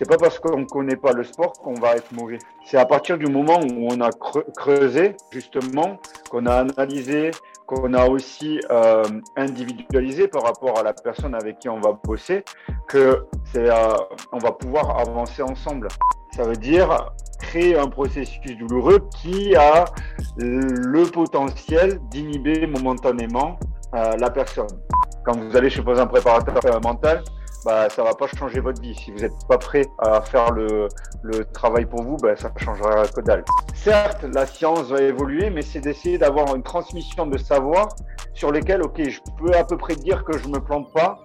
c'est pas parce qu'on ne connaît pas le sport qu'on va être mauvais. C'est à partir du moment où on a creusé, justement, qu'on a analysé, qu'on a aussi euh, individualisé par rapport à la personne avec qui on va bosser, que c'est, euh, on va pouvoir avancer ensemble. Ça veut dire créer un processus douloureux qui a le potentiel d'inhiber momentanément euh, la personne. Quand vous allez chez un préparateur mental, bah, ça va pas changer votre vie. Si vous n'êtes pas prêt à faire le, le travail pour vous, bah, ça changera que dalle. Certes, la science va évoluer, mais c'est d'essayer d'avoir une transmission de savoir sur lesquels, ok, je peux à peu près dire que je me plante pas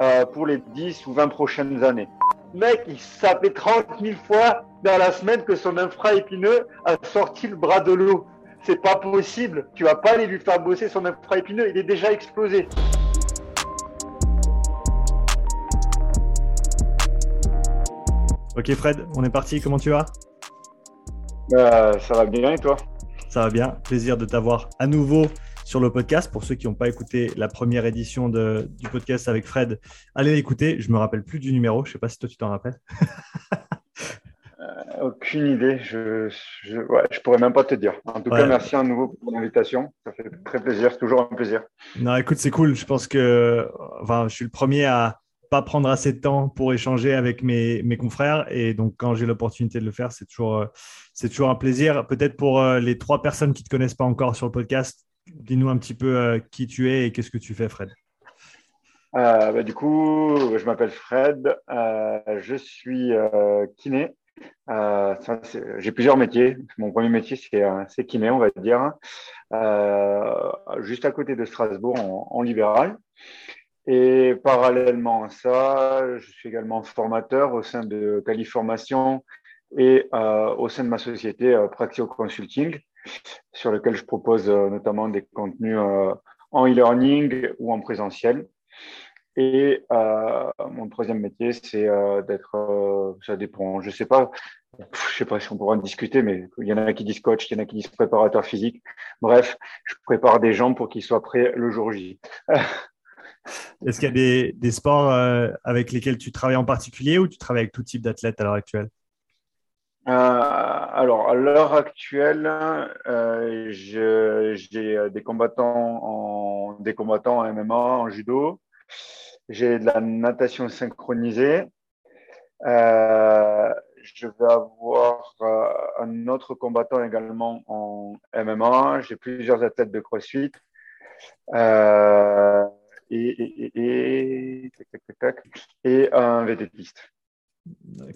euh, pour les 10 ou 20 prochaines années. Mec, il s'appelait 30 000 fois dans la semaine que son infra-épineux a sorti le bras de l'eau. C'est pas possible. Tu vas pas aller lui faire bosser son infra-épineux, il est déjà explosé. Ok Fred, on est parti, comment tu vas? Bah, Ça va bien et toi? Ça va bien, plaisir de t'avoir à nouveau sur le podcast. Pour ceux qui n'ont pas écouté la première édition du podcast avec Fred, allez l'écouter. Je me rappelle plus du numéro, je ne sais pas si toi tu t'en rappelles. Euh, aucune idée, je je, ouais, je pourrais même pas te dire. En tout cas, merci à nouveau pour l'invitation. Ça fait très plaisir, toujours un plaisir. Non, écoute, c'est cool. Je pense que enfin, je suis le premier à, prendre assez de temps pour échanger avec mes, mes confrères. Et donc, quand j'ai l'opportunité de le faire, c'est toujours, euh, c'est toujours un plaisir. Peut-être pour euh, les trois personnes qui ne te connaissent pas encore sur le podcast, dis-nous un petit peu euh, qui tu es et qu'est-ce que tu fais, Fred. Bah, du coup, je m'appelle Fred, je suis kiné. j'ai plusieurs métiers. Mon premier métier, c'est kiné, on va dire, juste à côté de Strasbourg, en libéral. Et parallèlement à ça, je suis également formateur au sein de Califormation et euh, au sein de ma société euh, Praxio Consulting, sur lequel je propose euh, notamment des contenus euh, en e-learning ou en présentiel. Et euh, mon troisième métier, c'est euh, d'être, ça dépend, je sais pas, je sais pas si on pourra en discuter, mais il y en a qui disent coach, il y en a qui disent préparateur physique. Bref, je prépare des gens pour qu'ils soient prêts le jour J. Est-ce qu'il y a des, sports euh, avec lesquels tu travailles en particulier ou tu travailles avec tout type d'athlètes à l'heure actuelle? Euh, alors, à l'heure actuelle, euh, j'ai des combattants en des combattants en MMA, en judo. J'ai de la natation synchronisée. je vais avoir un autre combattant également en MMA. J'ai plusieurs athlètes de CrossFit et, et, un vététiste.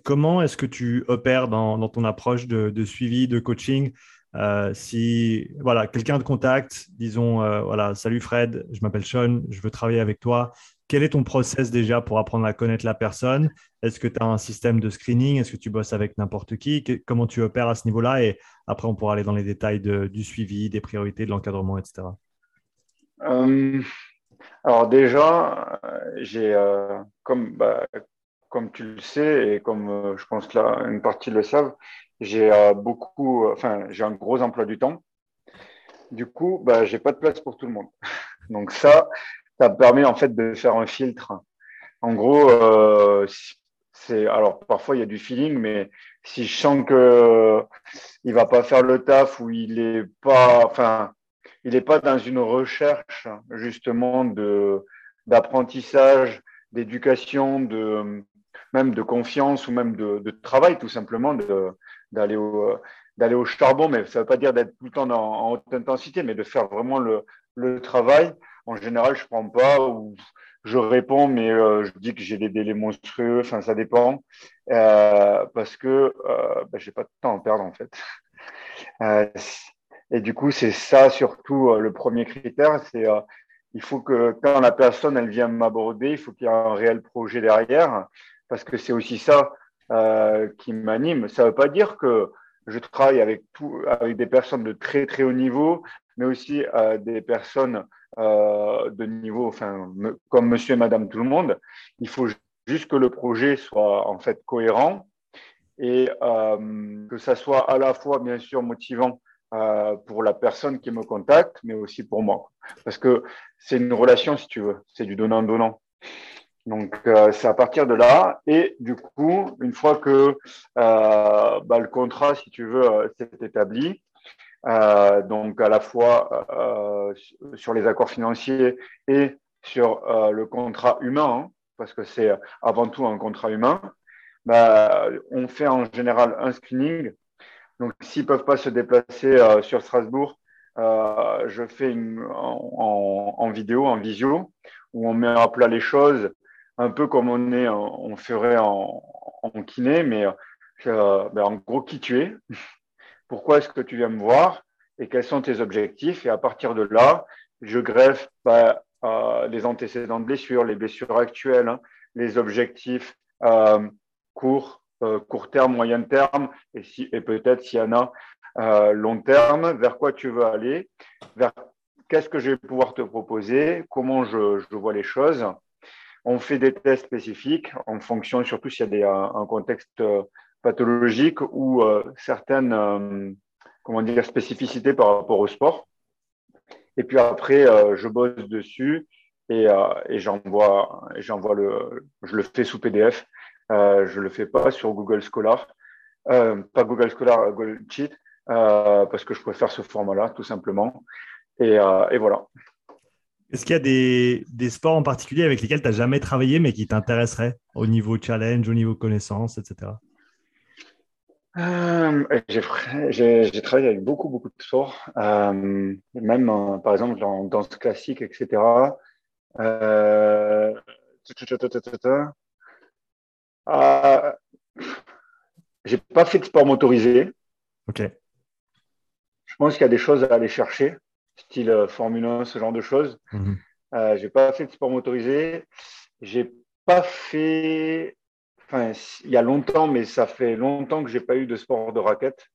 Comment est-ce que tu opères dans, ton approche de, suivi, de coaching euh, Si voilà, quelqu'un te contacte, disons, euh, voilà, salut Fred, je m'appelle Sean, je veux travailler avec toi. Quel est ton process déjà pour apprendre à connaître la personne? Est-ce que tu as un système de screening? Est-ce que tu bosses avec n'importe qui? Comment tu opères à ce niveau-là? Et après, on pourra aller dans les détails du suivi, des priorités, de l'encadrement, etc. Alors déjà, euh, j'ai euh, comme bah, comme tu le sais et comme euh, je pense que là une partie le savent, j'ai beaucoup, enfin j'ai un gros emploi du temps. Du coup, bah, j'ai pas de place pour tout le monde. Donc ça, ça permet en fait de faire un filtre. En gros, c'est alors parfois il y a du feeling, mais si je sens que il va pas faire le taf ou il est pas, enfin il n'est pas dans une recherche justement de d'apprentissage, d'éducation, de même de confiance ou même de, de travail tout simplement d'aller au d'aller au charbon, mais ça ne veut pas dire d'être tout le temps en, haute intensité, mais de faire vraiment le, le travail. En général, je prends pas ou je réponds, mais euh, je dis que j'ai des délais monstrueux. Enfin, ça dépend euh, parce que euh, ben, j'ai pas de temps à perdre en fait. Et du coup, c'est ça surtout euh, le premier critère, c'est euh, il faut que quand la personne elle vient m'aborder, il faut qu'il y ait un réel projet derrière, parce que c'est aussi ça euh, qui m'anime. Ça ne veut pas dire que je travaille avec tout, avec des personnes de très très haut niveau, mais aussi euh, des personnes euh, de niveau, enfin comme Monsieur et Madame tout le monde. Il faut juste que le projet soit en fait cohérent et euh, que ça soit à la fois bien sûr motivant euh, pour la personne qui me contacte, mais aussi pour moi. Parce que c'est une relation, si tu veux, c'est du donnant-donnant. Donc, euh, c'est à partir de là. Et du coup, une fois que euh, bah, le contrat, si tu veux, euh, s'est établi, donc à la fois sur les accords financiers et sur le contrat humain, hein, parce que c'est avant tout un contrat humain, bah, on fait en général un screening. Donc, s'ils ne peuvent pas se déplacer sur Strasbourg, je fais en, vidéo, en visio, où on met à plat les choses un peu comme on, est, on ferait en, kiné, mais euh, ben, en gros, qui tu es, pourquoi est-ce que tu viens me voir et quels sont tes objectifs. Et à partir de là, je greffe ben, euh, les antécédents de blessures, les blessures actuelles, hein, les objectifs euh, court, terme, moyen terme, et, peut-être s'il y en a long terme, vers quoi tu veux aller, vers qu'est-ce que je vais pouvoir te proposer, comment je, vois les choses. On fait des tests spécifiques en fonction, surtout s'il y a un contexte euh, pathologique ou euh, certaines euh, comment dire, spécificités par rapport au sport. Et puis après, je bosse dessus et, et j'envoie, j'envoie le, je le fais sous PDF. Je le fais pas sur Google Scholar, pas Google Scholar, Google Sheet, parce que je préfère ce format-là, tout simplement. Et, et voilà. Est-ce qu'il y a des, sports en particulier avec lesquels tu n'as jamais travaillé mais qui t'intéresseraient au niveau challenge, au niveau connaissance, etc. Euh, j'ai travaillé avec beaucoup, beaucoup de sports, euh, même euh, par exemple en danse classique, etc. Euh, j'ai pas fait de sport motorisé. Ok. Je pense qu'il y a des choses à aller chercher style euh, Formule 1, ce genre de choses. Mhm. Euh, j'ai pas fait de sport motorisé. J'ai pas fait. Enfin, il y a longtemps, mais ça fait longtemps que j'ai pas eu de sport de raquette.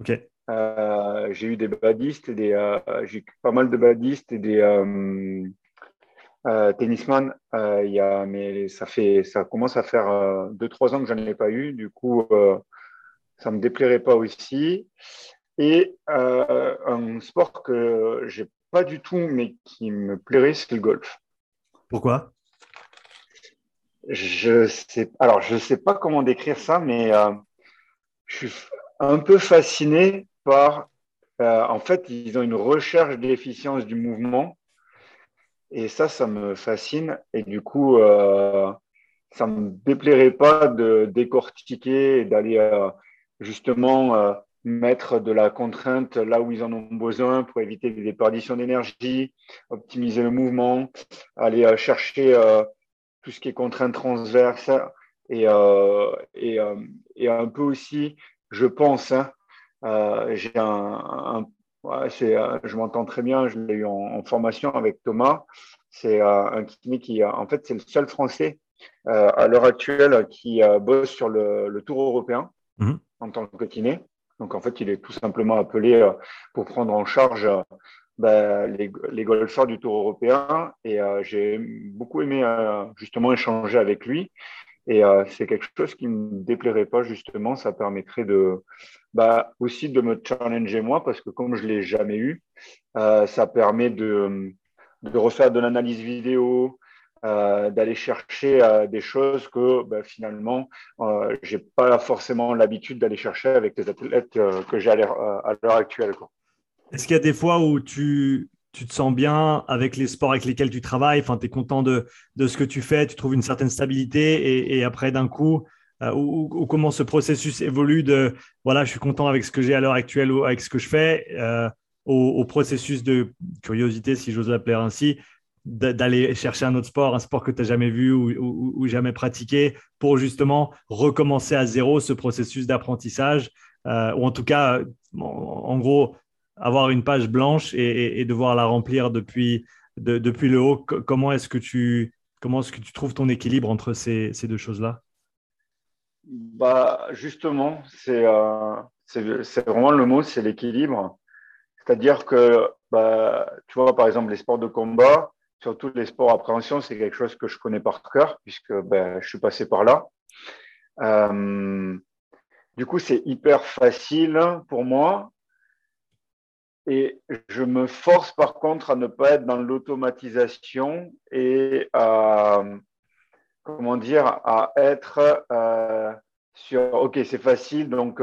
Ok. Euh, j'ai eu des badistes, et des, euh, j'ai pas mal de badistes et des tennisman. Il y a, mais ça fait, ça commence à faire 2-3 ans que j'en ai pas eu. Du coup, ça me déplairait pas aussi. Et euh, un sport que j'ai pas du tout, mais qui me plairait, c'est le golf. Pourquoi? Je sais. Alors, je sais pas comment décrire ça, mais euh, je suis un peu fasciné par. Euh, en fait, ils ont une recherche d'efficience du mouvement, et ça, ça me fascine. Et du coup, ça me déplairait pas de décortiquer et d'aller justement mettre de la contrainte là où ils en ont besoin pour éviter des déperditions d'énergie, optimiser le mouvement, aller euh, chercher euh, tout ce qui est contrainte transverse et, euh, un peu aussi, je pense, hein, j'ai un je m'entends très bien, je l'ai eu en, formation avec Thomas. C'est un kiné qui, en fait, c'est le seul Français à l'heure actuelle qui bosse sur le, le Tour européen mmh. en tant que kiné. Donc en fait, il est tout simplement appelé euh, pour prendre en charge euh, bah, les, golfeurs du Tour européen. Et euh, j'ai beaucoup aimé justement échanger avec lui. Et c'est quelque chose qui ne me déplairait pas justement. Ça permettrait de bah, aussi de me challenger moi parce que comme je l'ai jamais eu, ça permet de, de refaire de l'analyse vidéo, euh, d'aller chercher euh, des choses que ben, finalement, euh, je n'ai pas forcément l'habitude d'aller chercher avec les athlètes que j'ai à l'heure actuelle. Est-ce qu'il y a des fois où tu, tu te sens bien avec les sports avec lesquels tu travailles, enfin, tu es content de, de, ce que tu fais, tu trouves une certaine stabilité et, après d'un coup, ou, comment ce processus évolue de voilà, je suis content avec ce que j'ai à l'heure actuelle ou avec ce que je fais, au, au, processus de curiosité, si j'ose l'appeler ainsi, d'aller chercher un autre sport, un sport que tu n'as jamais vu ou, jamais pratiqué, pour justement recommencer à zéro ce processus d'apprentissage, euh, ou en tout cas, en, gros, avoir une page blanche et, devoir la remplir depuis, depuis le haut. Comment est-ce que tu comment est-ce que tu trouves ton équilibre entre ces, ces deux choses-là? Bah, Justement, euh, c'est vraiment le mot, c'est l'équilibre. C'est-à-dire que, bah, tu vois, par exemple, les sports de combat, surtout les sports appréhension, c'est quelque chose que je connais par cœur puisque ben, je suis passé par là. Euh, du coup, c'est hyper facile pour moi. Et je me force par contre à ne pas être dans l'automatisation et à, comment dire, à être sur, OK, c'est facile, donc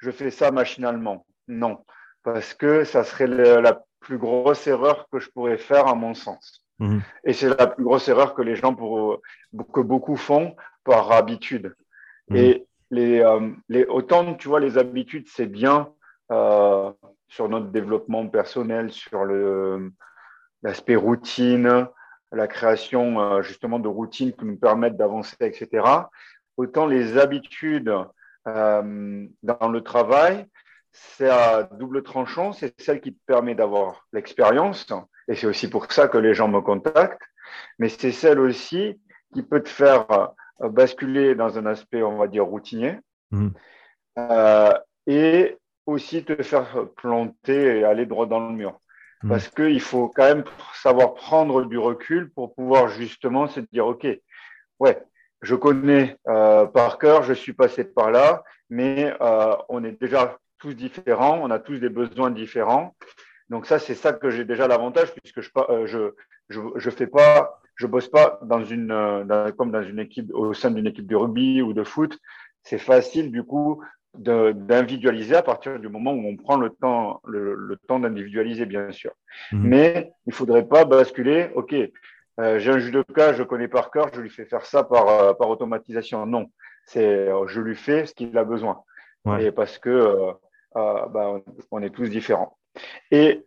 je fais ça machinalement. Non, parce que ça serait la plus grosse erreur que je pourrais faire à mon sens. Mhm. Et c'est la plus grosse erreur que les gens, pour, que beaucoup font par habitude. Mhm. Et les, euh, les, autant, tu vois, les habitudes, c'est bien euh, sur notre développement personnel, sur l'aspect routine, la création euh, justement de routines qui nous permettent d'avancer, etc. Autant les habitudes dans le travail, c'est à double tranchant, c'est celle qui te permet d'avoir l'expérience, et c'est aussi pour ça que les gens me contactent, mais c'est celle aussi qui peut te faire euh, basculer dans un aspect, on va dire, routinier, mmh. euh, et aussi te faire planter et aller droit dans le mur. Mmh. Parce qu'il faut quand même savoir prendre du recul pour pouvoir justement se dire, OK, ouais, je connais euh, par cœur, je suis passé par là, mais euh, on est déjà tous différents, on a tous des besoins différents. Donc ça, c'est ça que j'ai déjà l'avantage puisque je, euh, je, je, je, fais pas, je bosse pas dans une, euh, comme dans une équipe, au sein d'une équipe de rugby ou de foot. C'est facile du coup d'individualiser à partir du moment où on prend le temps, le, le temps d'individualiser, bien sûr. Mmh. Mais il faudrait pas basculer. Ok, euh, j'ai un judoka, je connais par cœur, je lui fais faire ça par, euh, par automatisation. Non, c'est je lui fais ce qu'il a besoin. Et parce que euh, bah, on est tous différents. Et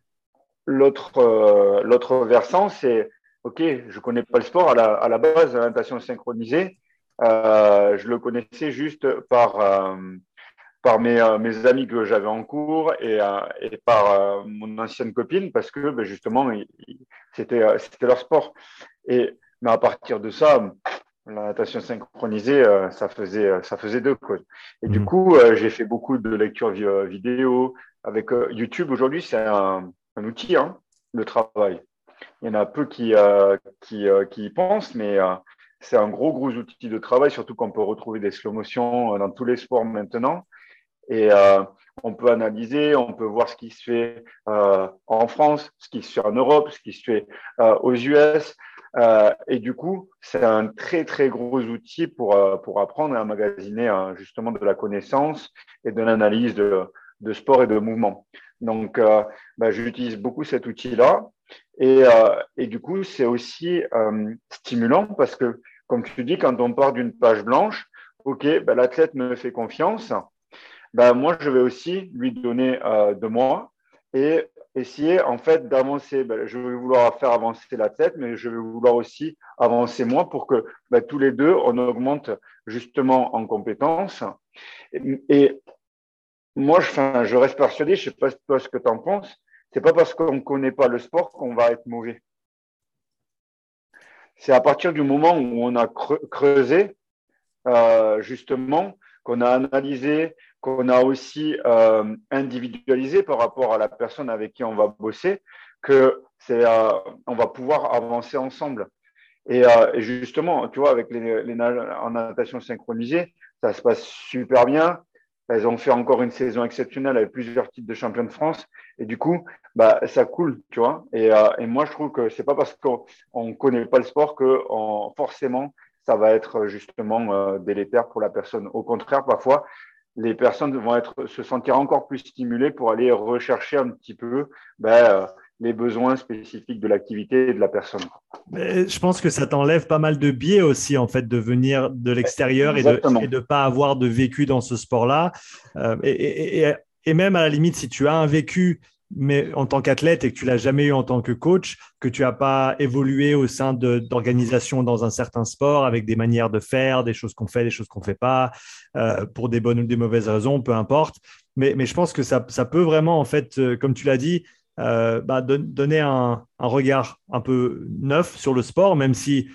l'autre euh, l'autre versant, c'est OK, je connais pas le sport à la, à la base, la natation synchronisée. Euh, je le connaissais juste par, euh, par mes, euh, mes amis que j'avais en cours et, et par mon ancienne copine parce que ben, justement, c'était leur sport. Et, mais à partir de ça, la natation synchronisée, ça faisait, ça faisait deux. causes. Et du mmh. coup, j'ai fait beaucoup de lectures vidéo, avec euh, YouTube, aujourd'hui, c'est un, outil hein, de travail. Il y en a peu qui, euh, qui, euh, qui, y pensent, mais c'est un gros, gros outil de travail, surtout qu'on peut retrouver des slow motion dans tous les sports maintenant. Et on peut analyser, on peut voir ce qui se fait en France, ce qui se fait en Europe, ce qui se fait aux US. et du coup, c'est un très, très gros outil pour, pour apprendre et emmagasiner justement de la connaissance et de l'analyse de, de sport et de mouvement. Donc, euh, bah, j'utilise beaucoup cet outil-là. Et, euh, et, du coup, c'est aussi euh, stimulant parce que, comme tu dis, quand on part d'une page blanche, OK, bah, l'athlète me fait confiance. Bah, moi, je vais aussi lui donner de moi et essayer en fait d'avancer. Bah, je vais vouloir faire avancer l'athlète, mais je vais vouloir aussi avancer moi pour que bah, tous les deux, on augmente justement en compétences. Et, moi, je, reste persuadé, je ne sais pas ce que tu en penses, c'est pas parce qu'on ne connaît pas le sport qu'on va être mauvais. C'est à partir du moment où on a creusé, euh, justement, qu'on a analysé, qu'on a aussi euh, individualisé par rapport à la personne avec qui on va bosser, que c'est, euh, on va pouvoir avancer ensemble. Et, et, justement, tu vois, avec les, les en natation synchronisée, ça se passe super bien. Elles ont fait encore une saison exceptionnelle avec plusieurs titres de champion de France. Et du coup, bah, ça coule, tu vois. Et, euh, et moi, je trouve que c'est pas parce qu'on ne connaît pas le sport que forcément, ça va être justement euh, délétère pour la personne. Au contraire, parfois, les personnes vont être, se sentir encore plus stimulées pour aller rechercher un petit peu bah, les besoins spécifiques de l'activité et de la personne. je pense que ça t'enlève pas mal de biais aussi, en fait, de venir de l'extérieur et de ne pas avoir de vécu dans ce sport-là. Euh, et, et, et, même à la limite, si tu as un vécu, mais en tant qu'athlète et que tu l'as jamais eu en tant que coach, que tu n'as pas évolué au sein d'organisations dans un certain sport avec des manières de faire, des choses qu'on fait, des choses qu'on ne fait pas, euh, pour des bonnes ou des mauvaises raisons, peu importe. Mais, je pense que ça, ça peut vraiment, en fait, euh, comme tu l'as dit, euh, bah, donner un, regard un peu neuf sur le sport, même si,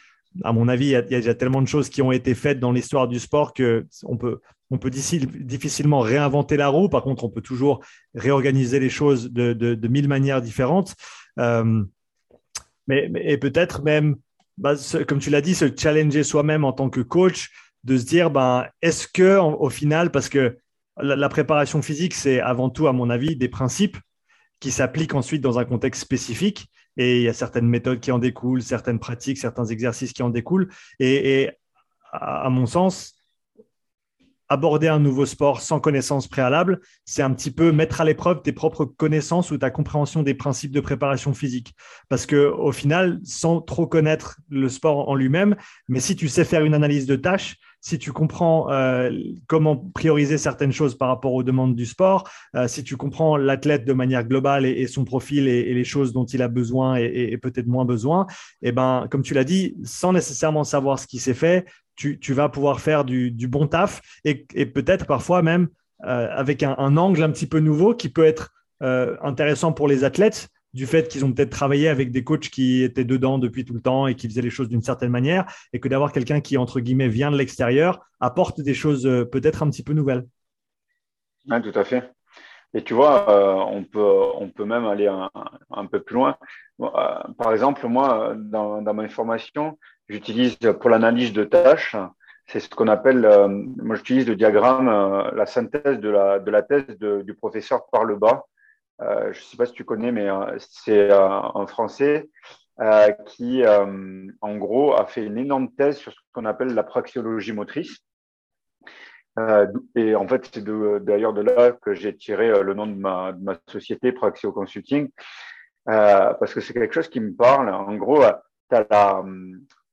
à mon avis, il y, a, tellement de choses qui ont été faites dans l'histoire du sport que on peut, on peut difficilement réinventer la roue. Par contre, on peut toujours réorganiser les choses de, mille manières différentes. Euh, mais, et peut-être même, bah, comme tu l'as dit, se challenger soi-même en tant que coach, de se dire, ben, est-ce que au final, parce que la préparation physique, c'est avant tout, à mon avis, des principes qui s'applique ensuite dans un contexte spécifique. Et il y a certaines méthodes qui en découlent, certaines pratiques, certains exercices qui en découlent. Et, à, mon sens, aborder un nouveau sport sans connaissance préalable, c'est un petit peu mettre à l'épreuve tes propres connaissances ou ta compréhension des principes de préparation physique. Parce que au final, sans trop connaître le sport en lui-même, mais si tu sais faire une analyse de tâches, si tu comprends euh, comment prioriser certaines choses par rapport aux demandes du sport, euh, si tu comprends l'athlète de manière globale et, son profil et, les choses dont il a besoin et, peut-être moins besoin, eh ben, comme tu l'as dit, sans nécessairement savoir ce qui s'est fait, tu, vas pouvoir faire du, bon taf et, peut-être parfois même euh, avec un, angle un petit peu nouveau qui peut être intéressant pour les athlètes du fait qu'ils ont peut-être travaillé avec des coachs qui étaient dedans depuis tout le temps et qui faisaient les choses d'une certaine manière, et que d'avoir quelqu'un qui, entre guillemets, vient de l'extérieur, apporte des choses euh, peut-être un petit peu nouvelles. Tout à fait. Et tu vois, euh, on, peut, on peut même aller un, peu plus loin. Euh, par exemple, moi, dans, dans ma formation, j'utilise pour l'analyse de tâches, c'est ce qu'on appelle, moi j'utilise le diagramme, la synthèse de la, de la thèse du professeur par le bas. Euh, je ne sais pas si tu connais, mais euh, c'est euh, un Français qui, en gros, a fait une énorme thèse sur ce qu'on appelle la praxiologie motrice. Et en fait, c'est d'ailleurs de, là que j'ai tiré le nom de ma, société, Praxio Consulting, parce que c'est quelque chose qui me parle. En gros, tu as la,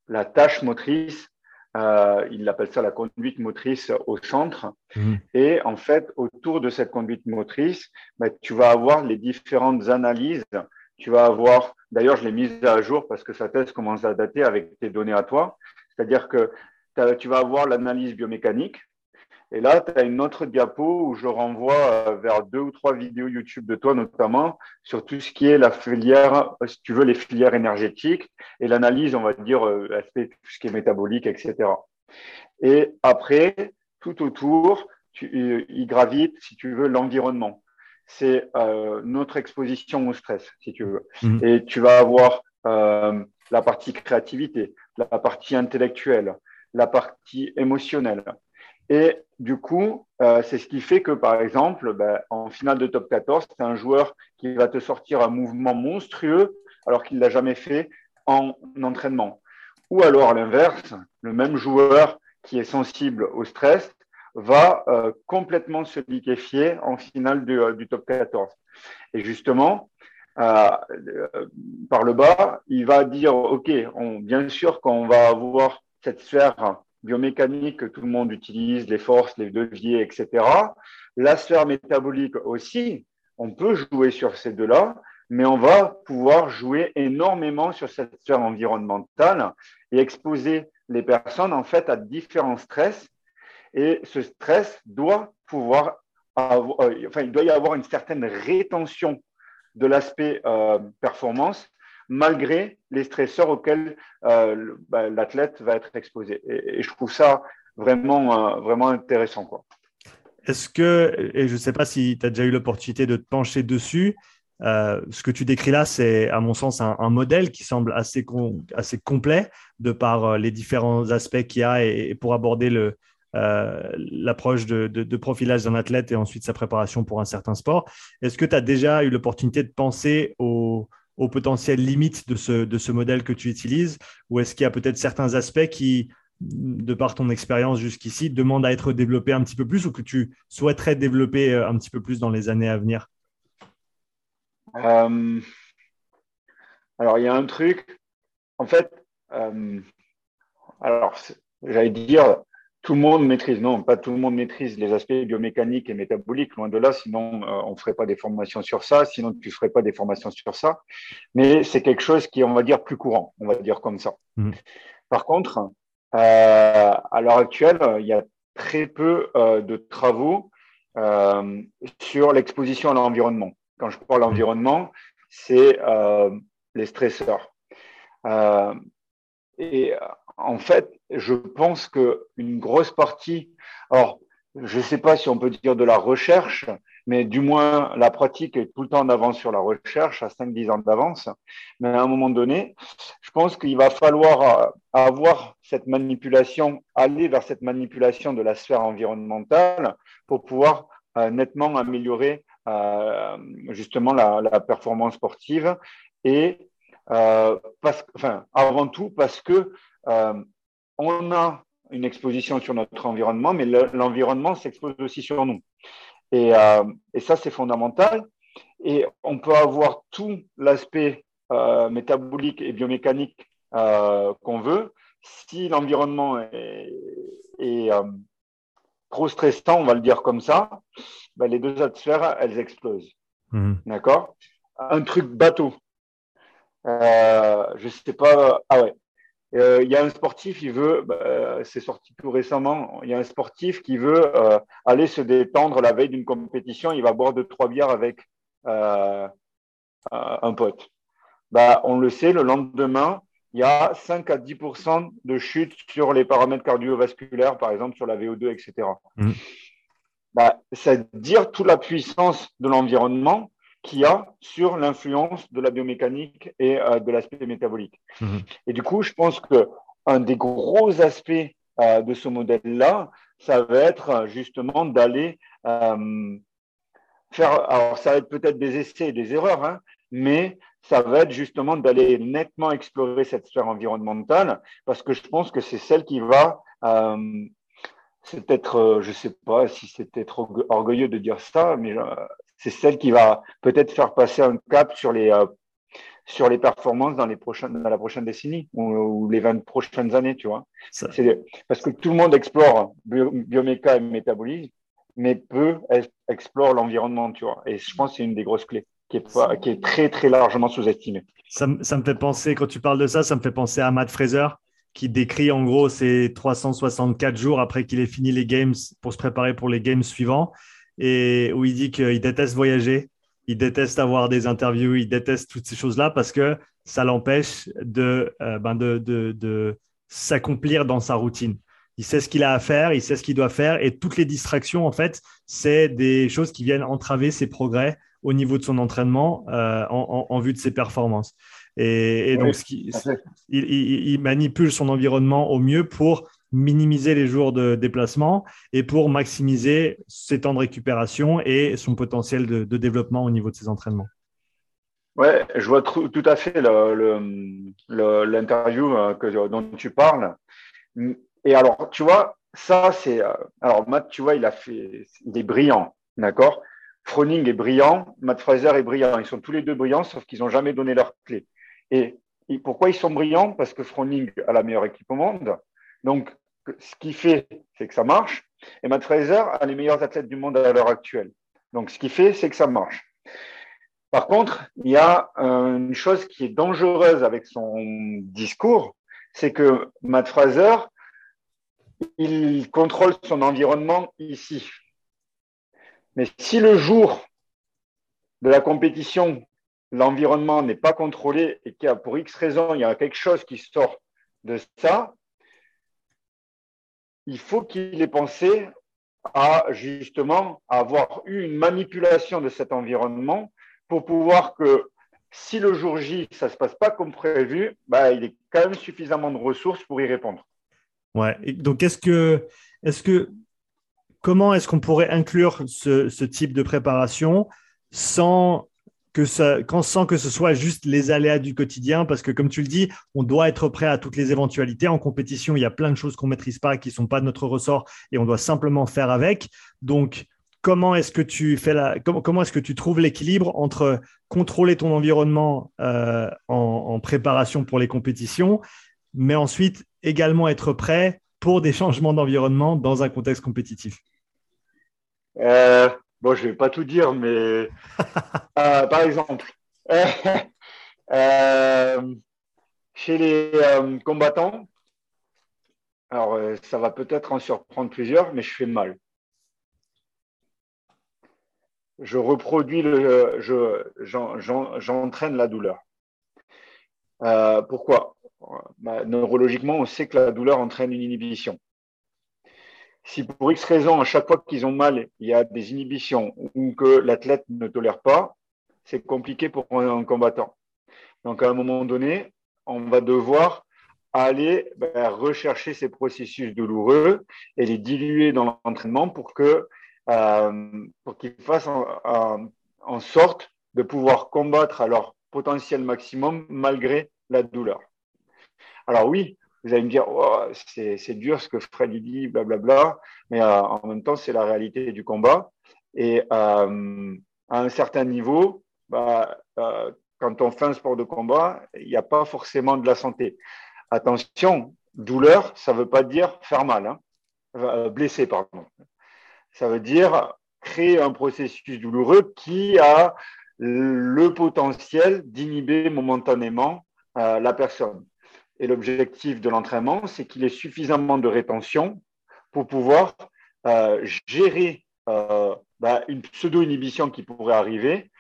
la, tâche motrice euh, il appelle ça la conduite motrice au centre. Mhm. Et en fait, autour de cette conduite motrice, bah, tu vas avoir les différentes analyses. Tu vas avoir, d'ailleurs, je l'ai mise à jour parce que sa thèse commence à dater avec tes données à toi. C'est-à-dire que tu vas avoir l'analyse biomécanique, et là, tu as une autre diapo où je renvoie euh, vers deux ou trois vidéos YouTube de toi, notamment sur tout ce qui est la filière, euh, si tu veux, les filières énergétiques et l'analyse, on va dire, euh, aspect, tout ce qui est métabolique, etc. Et après, tout autour, tu, il gravite, si tu veux, l'environnement. C'est notre exposition au stress, si tu veux. Mmh. Et tu vas avoir la partie créativité, la partie intellectuelle, la partie émotionnelle. Et du coup, euh, c'est ce qui fait que, par exemple, ben, en finale de top 14, c'est un joueur qui va te sortir un mouvement monstrueux alors qu'il ne l'a jamais fait en entraînement. Ou alors, à l'inverse, le même joueur qui est sensible au stress va euh, complètement se liquéfier en finale du, euh, top 14. Et justement, par le bas, il va dire, OK, bien sûr qu'on va avoir cette sphère biomécanique que tout le monde utilise, les forces, les leviers, etc. La sphère métabolique aussi, on peut jouer sur ces deux-là, mais on va pouvoir jouer énormément sur cette sphère environnementale et exposer les personnes en fait à différents stress. Et ce stress doit pouvoir avoir, euh, enfin, il doit y avoir une certaine rétention de l'aspect euh, performance malgré les stresseurs auxquels euh, bah, l'athlète va être exposé. Et, je trouve ça vraiment, euh, vraiment intéressant. Est-ce que, et je ne sais pas si tu as déjà eu l'opportunité de te pencher dessus, euh, ce que tu décris là, c'est à mon sens un, modèle qui semble assez, assez complet de par les différents aspects qu'il y a et, pour aborder l'approche de, de, profilage d'un athlète et ensuite sa préparation pour un certain sport. Est-ce que tu as déjà eu l'opportunité de penser au, aux potentielles limites de ce, de ce modèle que tu utilises? Ou est-ce qu'il y a peut-être certains aspects qui, de par ton expérience jusqu'ici, demandent à être développés un petit peu plus ou que tu souhaiterais développer euh, un petit peu plus dans les années à venir? Euh, Alors, il y a un truc, en fait, euh, alors, j'allais dire, tout le monde maîtrise. Non, pas tout le monde maîtrise les aspects biomécaniques et métaboliques, loin de là, sinon euh, on ne ferait pas des formations sur ça, sinon tu ne ferais pas des formations sur ça. Mais c'est quelque chose qui est, on va dire, plus courant, on va dire comme ça. Mmh. Par contre, euh, à l'heure actuelle, il y a très peu euh, de travaux sur l'exposition à l'environnement. Quand je parle d'environnement, c'est les stresseurs. et en fait, je pense qu'une grosse partie, alors je ne sais pas si on peut dire de la recherche, mais du moins la pratique est tout le temps en avance sur la recherche, à 5-10 ans d'avance. Mais à un moment donné, je pense qu'il va falloir euh, avoir cette manipulation, aller vers cette manipulation de la sphère environnementale pour pouvoir euh, nettement améliorer euh, justement la, performance sportive et parce, enfin, avant tout parce que on a une exposition sur notre environnement, mais l'environnement s'expose aussi sur nous. Et, euh, et ça, c'est fondamental. Et on peut avoir tout l'aspect euh, métabolique et biomécanique euh, qu'on veut. Si l'environnement est, est euh, trop stressant, on va le dire comme ça, ben les deux atmosphères, elles explosent. Mmh. D'accord? Un truc bateau. Euh, je sais pas. Ah ouais. Euh, il y a un sportif, il veut, bah, c'est sorti tout récemment, il y a un sportif qui veut euh, aller se détendre la veille d'une compétition, il va boire deux, trois bières avec euh, un pote. Bah, on le sait, le lendemain, il y a 5 à 10% de chute sur les paramètres cardiovasculaires, par exemple sur la VO2, etc. Mmh. Bah, c'est dire toute la puissance de l'environnement qu'il y a sur l'influence de la biomécanique et euh, de l'aspect métabolique. Mmh. Et du coup, je pense que un des gros aspects euh, de ce modèle-là, ça va être justement d'aller euh, faire. Alors, ça va être peut-être des essais et des erreurs, hein, mais ça va être justement d'aller nettement explorer cette sphère environnementale parce que je pense que c'est celle qui va. Euh, c'est peut-être, je ne sais pas si c'est être orgueilleux de dire ça, mais c'est celle qui va peut-être faire passer un cap sur les, euh, sur les performances dans, les prochaines, dans la prochaine décennie ou, les 20 prochaines années, tu vois. parce que tout le monde explore bioméca et métabolisme, mais peu explore l'environnement, tu vois. Et je pense que c'est une des grosses clés qui est, qui est très, très largement sous-estimée. Ça, ça, me fait penser, quand tu parles de ça, ça me fait penser à Matt Fraser qui décrit en gros ses 364 jours après qu'il ait fini les games pour se préparer pour les games suivants et où il dit qu'il déteste voyager, il déteste avoir des interviews, il déteste toutes ces choses-là parce que ça l'empêche de, euh, ben de, de, de s'accomplir dans sa routine. Il sait ce qu'il a à faire, il sait ce qu'il doit faire et toutes les distractions, en fait, c'est des choses qui viennent entraver ses progrès au niveau de son entraînement euh, en, en, vue de ses performances. Et, et donc, ce qui, il, il, il, manipule son environnement au mieux pour minimiser les jours de déplacement et pour maximiser ses temps de récupération et son potentiel de, développement au niveau de ses entraînements. Ouais, je vois tout à fait l'interview euh, dont tu parles. Et alors, tu vois, ça, c'est. Euh, alors, Matt, tu vois, il a fait. Il est brillant, d'accord? Froning est brillant, Matt Fraser est brillant. Ils sont tous les deux brillants, sauf qu'ils n'ont jamais donné leur clé. Et, et, pourquoi ils sont brillants? Parce que Froning a la meilleure équipe au monde. Donc, ce qui fait, c'est que ça marche. Et Matt Fraser a les meilleurs athlètes du monde à l'heure actuelle. Donc, ce qui fait, c'est que ça marche. Par contre, il y a une chose qui est dangereuse avec son discours, c'est que Matt Fraser, il contrôle son environnement ici. Mais si le jour de la compétition, l'environnement n'est pas contrôlé et qu'il y a pour X raison, il y a quelque chose qui sort de ça, il faut qu'il ait pensé à justement avoir eu une manipulation de cet environnement pour pouvoir que si le jour J, ça ne se passe pas comme prévu, bah, il ait quand même suffisamment de ressources pour y répondre. Ouais. donc, est-ce que, comment est-ce qu'on pourrait inclure ce, type de préparation sans que ça, sans que ce soit juste les aléas du quotidien, parce que comme tu le dis, on doit être prêt à toutes les éventualités. En compétition, il y a plein de choses qu'on ne maîtrise pas, qui ne sont pas de notre ressort, et on doit simplement faire avec. Donc, comment est-ce que tu fais la, comment, comment est-ce que tu trouves l'équilibre entre contrôler ton environnement euh, en, en, préparation pour les compétitions, mais ensuite également être prêt pour des changements d'environnement dans un contexte compétitif? Euh, Bon, je ne vais pas tout dire, mais euh, par exemple, euh, chez les euh, combattants, alors ça va peut-être en surprendre plusieurs, mais je fais mal. Je reproduis le, j'entraîne la douleur. pourquoi? Bah, Neurologiquement, on sait que la douleur entraîne une inhibition. Si pour X raison, à chaque fois qu'ils ont mal, il y a des inhibitions ou que l'athlète ne tolère pas, c'est compliqué pour un combattant. Donc, à un moment donné, on va devoir aller ben, rechercher ces processus douloureux et les diluer dans l'entraînement pour que euh, pour qu'ils fassent en, en, sorte de pouvoir combattre à leur potentiel maximum malgré la douleur. Alors oui, vous allez me dire, oh, c'est dur ce que Fred dit, blablabla, mais euh, en même temps, c'est la réalité du combat. Et euh, à un certain niveau, bah, euh, quand on fait un sport de combat, il n'y a pas forcément de la santé. Attention, douleur, ça ne veut pas dire faire mal, hein. blesser, pardon. Ça veut dire créer un processus douloureux qui a le potentiel d'inhiber momentanément la personne. Et l'objectif de l'entraînement, c'est qu'il ait suffisamment de rétention pour pouvoir euh, gérer euh, bah, une pseudo-inhibition qui pourrait arriver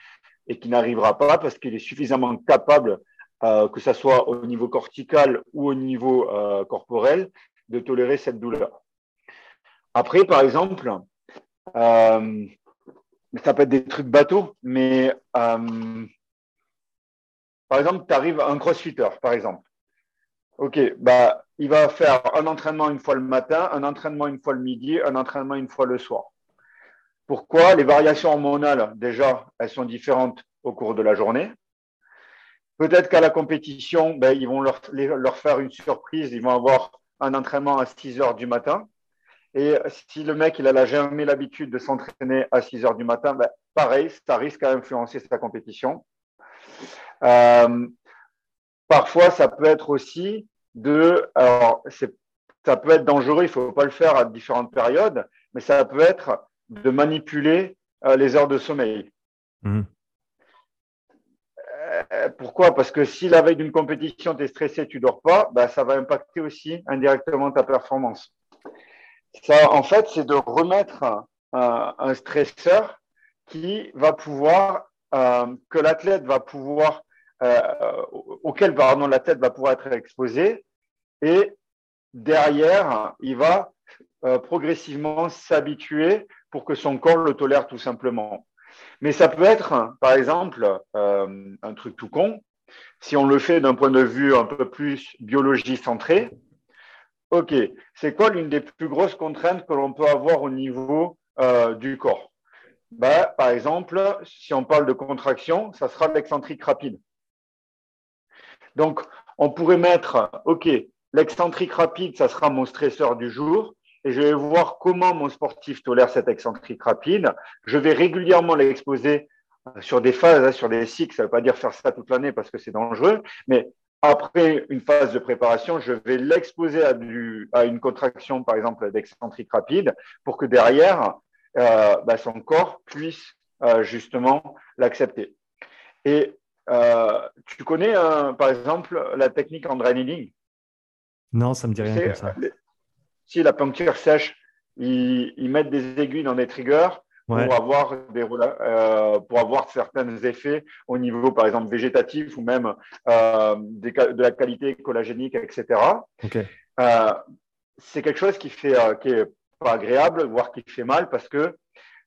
et qui n'arrivera pas parce qu'il est suffisamment capable, euh, que ce soit au niveau cortical ou au niveau corporel, de tolérer cette douleur. Après, par exemple, ça peut être des trucs bateaux, mais par exemple, tu arrives à un crossfitter, par exemple. Ok, bah, il va faire un entraînement une fois le matin, un entraînement une fois le midi, un entraînement une fois le soir. Pourquoi? Les variations hormonales, déjà, elles sont différentes au cours de la journée. Peut-être qu'à la compétition, ben, ils vont leur, faire une surprise, ils vont avoir un entraînement à 6 heures du matin. Et si le mec il a jamais l'habitude de s'entraîner à 6 heures du matin, ben, pareil, ça risque à influencer sa compétition. Euh, Parfois, ça peut être aussi de. Alors, ça peut être dangereux, il ne faut pas le faire à différentes périodes, mais ça peut être de manipuler euh, les heures de sommeil. Mmh. Euh, pourquoi? Parce que si la veille d'une compétition, tu es stressé, tu ne dors pas, bah, ça va impacter aussi indirectement ta performance. Ça, en fait, c'est de remettre un, stresseur qui va pouvoir, euh, que l'athlète va pouvoir euh, auquel pardon, la tête va pouvoir être exposée. Et derrière, il va euh, progressivement s'habituer pour que son corps le tolère tout simplement. Mais ça peut être, par exemple, euh, un truc tout con. Si on le fait d'un point de vue un peu plus biologie centré, ok, c'est quoi l'une des plus grosses contraintes que l'on peut avoir au niveau du corps? Bah, Par exemple, si on parle de contraction, ça sera l'excentrique rapide. Donc, on pourrait mettre, OK, l'excentrique rapide, ça sera mon stresseur du jour. Et je vais voir comment mon sportif tolère cet excentrique rapide. Je vais régulièrement l'exposer euh, sur des phases, hein, sur des cycles. Ça ne veut pas dire faire ça toute l'année parce que c'est dangereux. Mais après une phase de préparation, je vais l'exposer à, à, une contraction, par exemple, d'excentrique rapide pour que derrière, euh, bah, son corps puisse euh, justement l'accepter. Et euh, tu connais, euh, par exemple, la technique André Needing Non, ça me dit rien comme ça. Si la puncture sèche, ils, mettent des aiguilles dans des triggers pour, avoir des, euh, pour avoir certains effets au niveau, par exemple, végétatif ou même de la qualité collagénique, etc. c'est quelque chose qui fait qui est pas agréable, voire qui fait mal parce que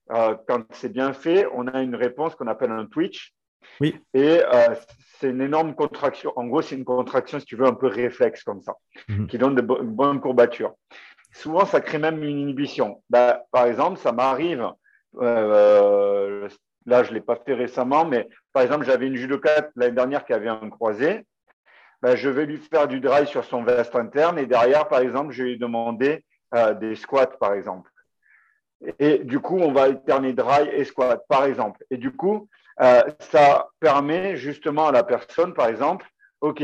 quand c'est bien fait, on a une réponse qu'on appelle un twitch oui. Et euh, c'est une énorme contraction. En gros, c'est une contraction, si tu veux, un peu réflexe comme ça, mhm. qui donne de bonnes courbatures. Souvent, ça crée même une inhibition. Bah, par exemple, ça m'arrive, euh, là, je ne l'ai pas fait récemment, mais par exemple, j'avais une judokate l'année dernière qui avait un croisé. Bah, je vais lui faire du drive sur son veste interne et derrière, par exemple, je vais lui demander euh, des squats, par exemple. Et du coup, on va alterner dry et squat, par exemple. Et du coup, euh, ça permet justement à la personne, par exemple, OK,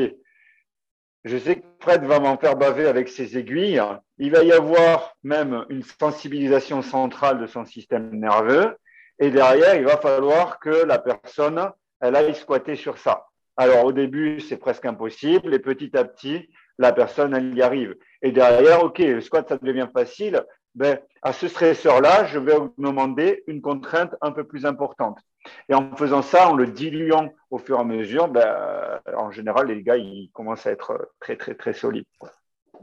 je sais que Fred va m'en faire baver avec ses aiguilles. Il va y avoir même une sensibilisation centrale de son système nerveux. Et derrière, il va falloir que la personne, elle aille squatter sur ça. Alors au début, c'est presque impossible. Et petit à petit, la personne, elle y arrive. Et derrière, OK, le squat, ça devient facile. Ben, à ce stresseur-là, je vais demander une contrainte un peu plus importante. Et en faisant ça, en le diluant au fur et à mesure, ben, en général, les gars, ils commencent à être très, très, très solides.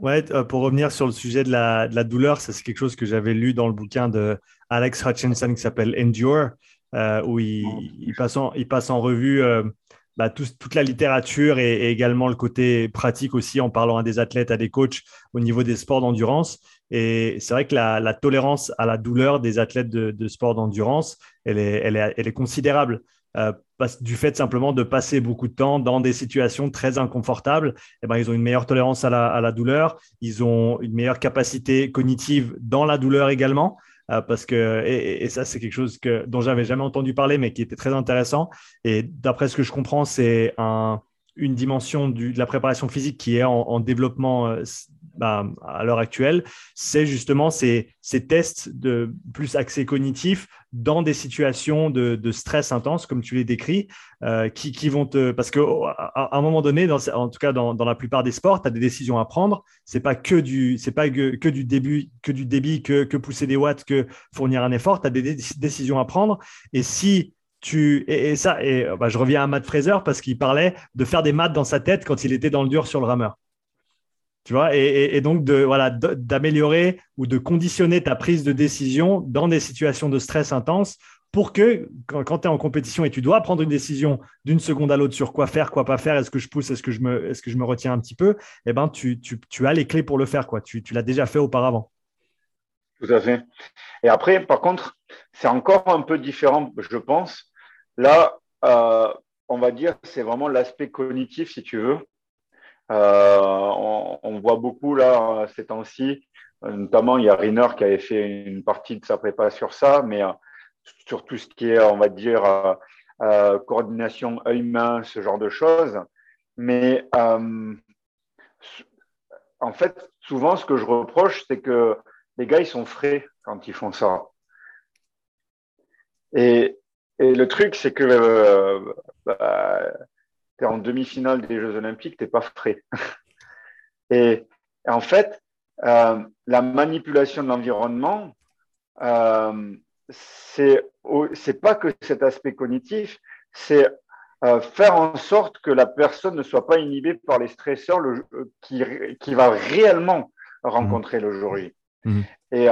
Ouais, euh, pour revenir sur le sujet de la, de la douleur, c'est quelque chose que j'avais lu dans le bouquin de Alex Hutchinson qui s'appelle Endure, euh, où il, il, passe en, il, passe en, revue euh, bah, toute la littérature et, également le côté pratique aussi en parlant à des athlètes, à des coachs au niveau des sports d'endurance. Et c'est vrai que la, tolérance à la douleur des athlètes de, sport d'endurance, elle est, considérable. du fait simplement de passer beaucoup de temps dans des situations très inconfortables, eh ben, ils ont une meilleure tolérance à la, douleur, ils ont une meilleure capacité cognitive dans la douleur également. Euh, parce que et, ça c'est quelque chose que dont j'avais jamais entendu parler mais qui était très intéressant et d'après ce que je comprends c'est un, une dimension de la préparation physique qui est en, développement euh, bah, à l'heure actuelle, c'est justement ces, tests de plus accès cognitif dans des situations de, stress intense, comme tu les décris, euh, qui, vont te. Parce qu'à à un moment donné, en tout cas dans, la plupart des sports, tu as des décisions à prendre. Ce n'est pas, que du, pas que, que, du début, que du débit, que, pousser des watts, que fournir un effort. Tu as des décisions à prendre. Et si tu et, ça et bah, je reviens à Matt Fraser parce qu'il parlait de faire des maths dans sa tête quand il était dans le dur sur le rameur tu vois, et, donc de voilà d'améliorer ou de conditionner ta prise de décision dans des situations de stress intense pour que quand, tu es en compétition et tu dois prendre une décision d'une seconde à l'autre sur quoi faire, quoi pas faire, est-ce que je pousse, est-ce que je me, est-ce que je me retiens un petit peu, eh ben tu, tu, tu as les clés pour le faire, quoi. Tu, tu l'as déjà fait auparavant. Tout à fait. Et après, par contre, c'est encore un peu différent, je pense. Là, euh, on va dire, c'est vraiment l'aspect cognitif, si tu veux. Euh, on, voit beaucoup là ces temps-ci, notamment il y a Riner qui avait fait une partie de sa prépa sur ça, mais euh, sur tout ce qui est, on va dire, euh, coordination œil-main, ce genre de choses. Mais en fait, souvent, ce que je reproche, c'est que les gars, ils sont frais quand ils font ça. Et, le truc, c'est que bah, tu es en demi-finale des Jeux Olympiques, tu n'es pas frais. et, en fait, euh, la manipulation de l'environnement, euh, c'est pas que cet aspect cognitif, c'est euh, faire en sorte que la personne ne soit pas inhibée par les stresseurs le, qui, qui va réellement rencontrer le jury. Mmh. Et,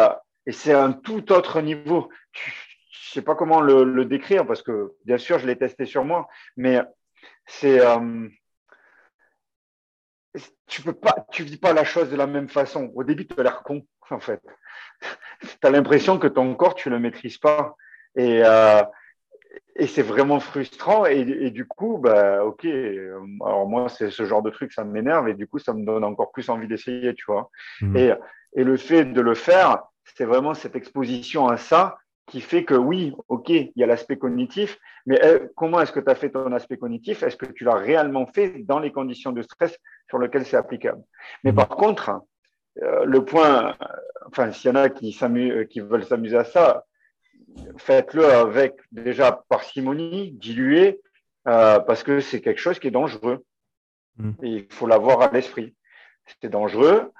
et c'est un tout autre niveau. Je ne sais pas comment le, le, décrire parce que bien sûr je l'ai testé sur moi, mais c'est euh, tu peux pas, tu vis pas la chose de la même façon. Au début, tu as l'air con, en fait. tu as l'impression que ton corps, tu le maîtrises pas. Et, euh, et c'est vraiment frustrant. Et, du coup, bah, ok. Alors moi, c'est ce genre de truc, ça m'énerve. Et du coup, ça me donne encore plus envie d'essayer, tu vois. Mmh. Et, et le fait de le faire, c'est vraiment cette exposition à ça qui fait que oui, ok, il y a l'aspect cognitif, mais euh, comment est-ce que tu as fait ton aspect cognitif? Est-ce que tu l'as réellement fait dans les conditions de stress sur lesquelles c'est applicable? Mais mhm. par contre, euh, le point, euh, enfin, s'il y en a qui, qui veulent s'amuser à ça, faites-le avec déjà parcimonie, dilué, parce que c'est quelque chose qui est dangereux. Et il faut l'avoir à l'esprit. C'est dangereux.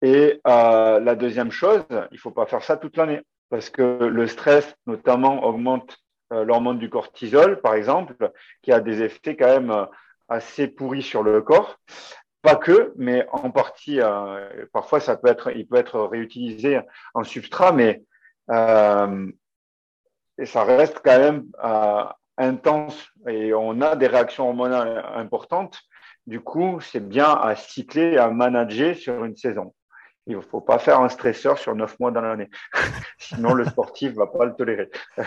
Et la deuxième chose, il ne faut pas faire ça toute l'année parce que le stress, notamment, augmente euh, l'hormone du cortisol, par exemple, qui a des effets quand même euh, assez pourris sur le corps. Pas que, mais en partie, euh, parfois, ça peut être, il peut être réutilisé en substrat, mais ça reste quand même intense et on a des réactions hormonales importantes. Du coup, c'est bien à cycler, à manager sur une saison. Il ne faut pas faire un stresseur sur neuf mois dans l'année. Sinon, le sportif ne va pas le tolérer.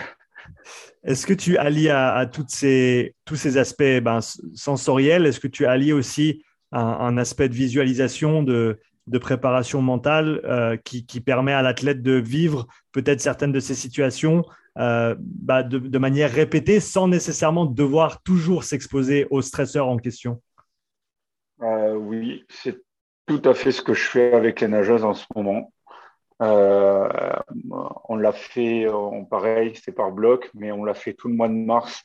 Est-ce que tu allies à, toutes ces, tous ces aspects ben, sensoriels, est-ce que tu allies aussi un, aspect de visualisation, de, de préparation mentale euh, qui, qui, permet à l'athlète de vivre peut-être certaines de ces situations euh, bah, de, de, manière répétée sans nécessairement devoir toujours s'exposer au stresseur en question? Euh, Oui, c'est tout à fait ce que je fais avec les nageuses en ce moment. Euh, on l'a fait, on, pareil, c'est par bloc, mais on l'a fait tout le mois de mars.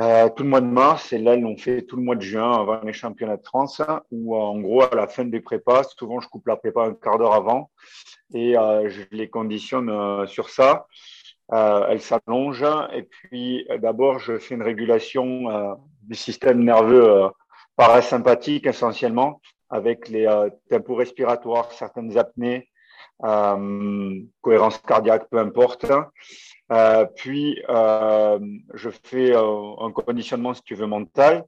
Euh, tout le mois de mars, et là, on fait tout le mois de juin avant les championnats de France, où en gros, à la fin des prépas, souvent je coupe la prépa un quart d'heure avant et euh, je les conditionne sur ça. elles s'allongent et puis d'abord, je fais une régulation du système nerveux parasympathique essentiellement avec les euh, tempos respiratoires, certaines apnées, euh, cohérence cardiaque, peu importe. Euh, puis, je fais un conditionnement, si tu veux, mental.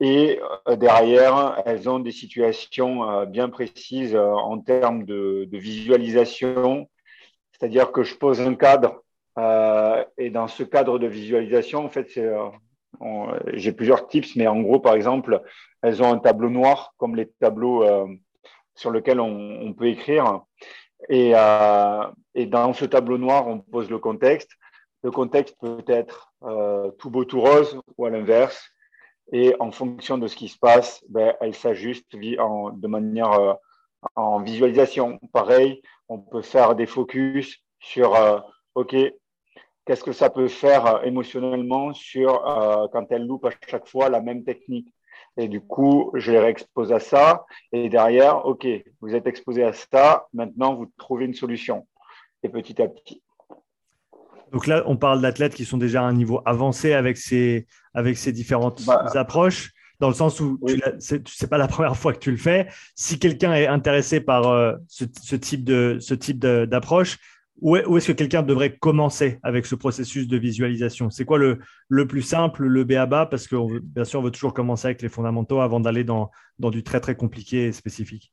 et derrière, elles ont des situations bien précises en termes de, visualisation, c'est-à-dire que je pose un cadre et dans ce cadre de visualisation, en fait, j'ai plusieurs tips, mais en gros, par exemple, elles ont un tableau noir comme les tableaux sur lesquels on, peut écrire. Et, et, dans ce tableau noir, on pose le contexte. Le contexte peut être tout beau, tout rose ou à l'inverse. Et en fonction de ce qui se passe, ben, elle s'ajuste de manière euh, en visualisation. Pareil, on peut faire des focus sur, euh, OK, qu'est-ce que ça peut faire euh, émotionnellement sur quand elle loupe à chaque fois la même technique. Et du coup, je les réexpose à ça. Et derrière, OK, vous êtes exposé à ça. Maintenant, vous trouvez une solution. Et petit à petit. Donc là, on parle d'athlètes qui sont déjà à un niveau avancé avec ces, avec ces différentes bah, approches, dans le sens où ce n'est pas la première fois que tu le fais. Si quelqu'un est intéressé par euh, ce, type de ce type d'approche, où, est-ce que quelqu'un devrait commencer avec ce processus de visualisation? C'est quoi le, le, plus simple, le BABA Parce que bien sûr, on veut toujours commencer avec les fondamentaux avant d'aller dans, dans, du très très compliqué et spécifique.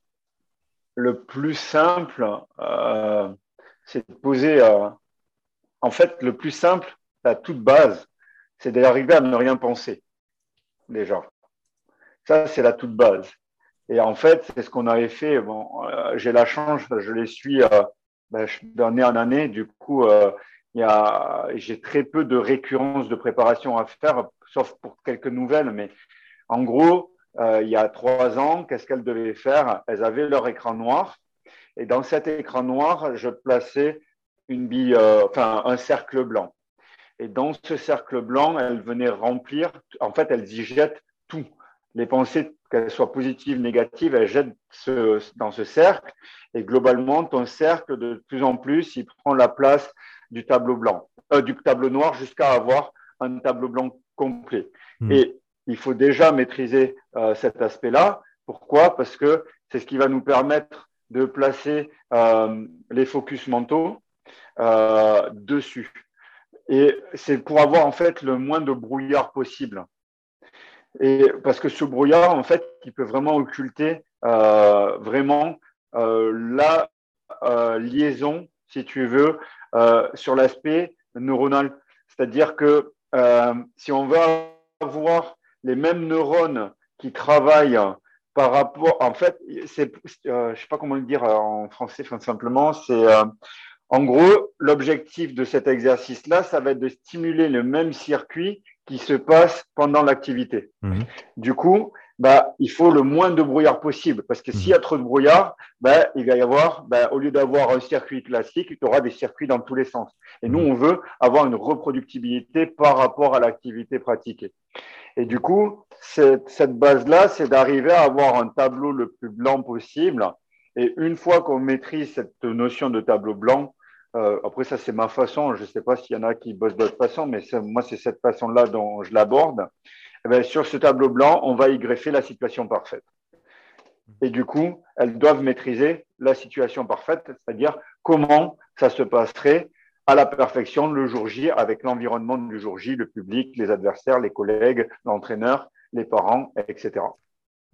Le plus simple, euh, c'est de poser euh, en fait, le plus simple, la toute base, c'est d'arriver à ne rien penser, déjà. Ça, c'est la toute base. Et en fait, c'est ce qu'on avait fait. Bon, euh, j'ai la chance, je les suis ben, d'année en année. Du coup, euh, j'ai très peu de récurrence de préparation à faire, sauf pour quelques nouvelles. Mais en gros, il y a trois ans, qu'est-ce qu'elles devaient faire? Elles avaient leur écran noir. Et dans cet écran noir, je plaçais une bille, euh, enfin un cercle blanc. Et dans ce cercle blanc, elle venait remplir, en fait, elle y jette tout. Les pensées, qu'elles soient positives, négatives, elle jette ce, dans ce cercle. Et globalement, ton cercle, de plus en plus, il prend la place du tableau blanc, euh, du tableau noir jusqu'à avoir un tableau blanc complet. Hmm. Et il faut déjà maîtriser euh, cet aspect-là. Pourquoi? Parce que c'est ce qui va nous permettre de placer les focus mentaux euh, dessus. Et c'est pour avoir en fait le moins de brouillard possible. Parce que ce brouillard, en fait, il peut vraiment occulter euh, vraiment euh, la liaison, si tu veux, sur l'aspect neuronal. C'est-à-dire que si on veut avoir les mêmes neurones qui travaillent par rapport, en fait, c'est, je sais pas comment le dire en français, simplement, c'est en gros, l'objectif de cet exercice-là, ça va être de stimuler le même circuit qui se passe pendant l'activité. Mhm. Du coup, bah, il faut le moins de brouillard possible parce que s'il y a mhm. trop de brouillard, bah, il va y avoir, bah, au lieu d'avoir un circuit classique, tu auras des circuits dans tous les sens. Et nous, mhm. on veut avoir une reproductibilité par rapport à l'activité pratiquée. Et du coup, cette, cette base-là, c'est d'arriver à avoir un tableau le plus blanc possible. Et une fois qu'on maîtrise cette notion de tableau blanc, euh, après, ça, c'est ma façon. Je ne sais pas s'il y en a qui bossent d'autres façons, mais moi, c'est cette façon-là dont je l'aborde. Eh sur ce tableau blanc, on va y greffer la situation parfaite. Et du coup, elles doivent maîtriser la situation parfaite, c'est-à-dire comment ça se passerait à la perfection le jour J avec l'environnement du jour J, le public, les adversaires, les collègues, l'entraîneur, les parents, etc.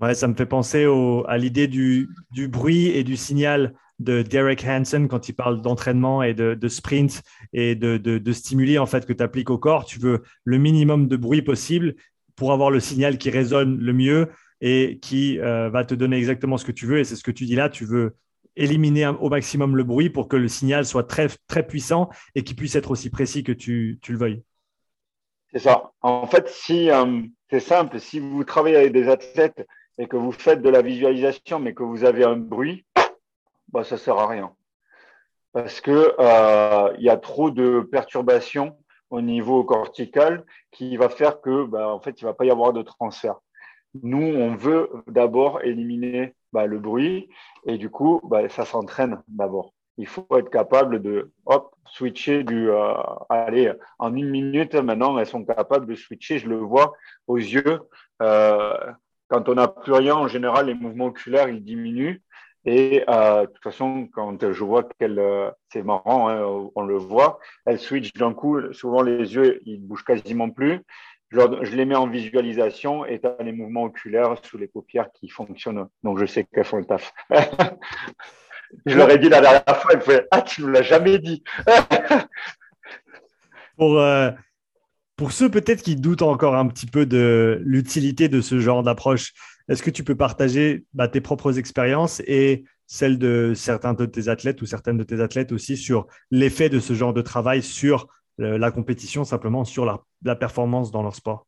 Ouais, ça me fait penser à l'idée du, bruit et du signal de Derek Hansen quand il parle d'entraînement et de, sprint et de, de, stimuli en fait que tu appliques au corps. Tu veux le minimum de bruit possible pour avoir le signal qui résonne le mieux et qui euh, va te donner exactement ce que tu veux. Et c'est ce que tu dis là. Tu veux éliminer au maximum le bruit pour que le signal soit très, très puissant et qu'il puisse être aussi précis que tu, tu le veuilles. C'est ça. En fait, si euh, c'est simple, si vous travaillez avec des athlètes et que vous faites de la visualisation, mais que vous avez un bruit, bah, ça sert à rien. Parce que euh, il y a trop de perturbations au niveau cortical qui va faire que, bah, en fait, il va pas y avoir de transfert. Nous, on veut d'abord éliminer bah, le bruit et du coup, bah, ça s'entraîne d'abord. Il faut être capable de hop, switcher du. Euh, allez, en une minute, maintenant, elles sont capables de switcher. Je le vois aux yeux. Euh, quand on n'a plus rien, en général, les mouvements oculaires, ils diminuent. Et euh, de toute façon, quand je vois qu'elle, euh, c'est marrant, hein, on le voit, elle switch d'un coup. Souvent, les yeux, ils bougent quasiment plus. Je, les mets en visualisation et tu as les mouvements oculaires sous les paupières qui fonctionnent. Donc, je sais qu'elles font le taf. je leur ai dit la dernière fois, elle fait Ah, tu ne l'as jamais dit. Pour, euh, pour ceux peut-être qui doutent encore un petit peu de l'utilité de ce genre d'approche, est-ce que tu peux partager bah, tes propres expériences et celles de certains de tes athlètes ou certaines de tes athlètes aussi sur l'effet de ce genre de travail sur euh, la compétition, simplement sur la, performance dans leur sport?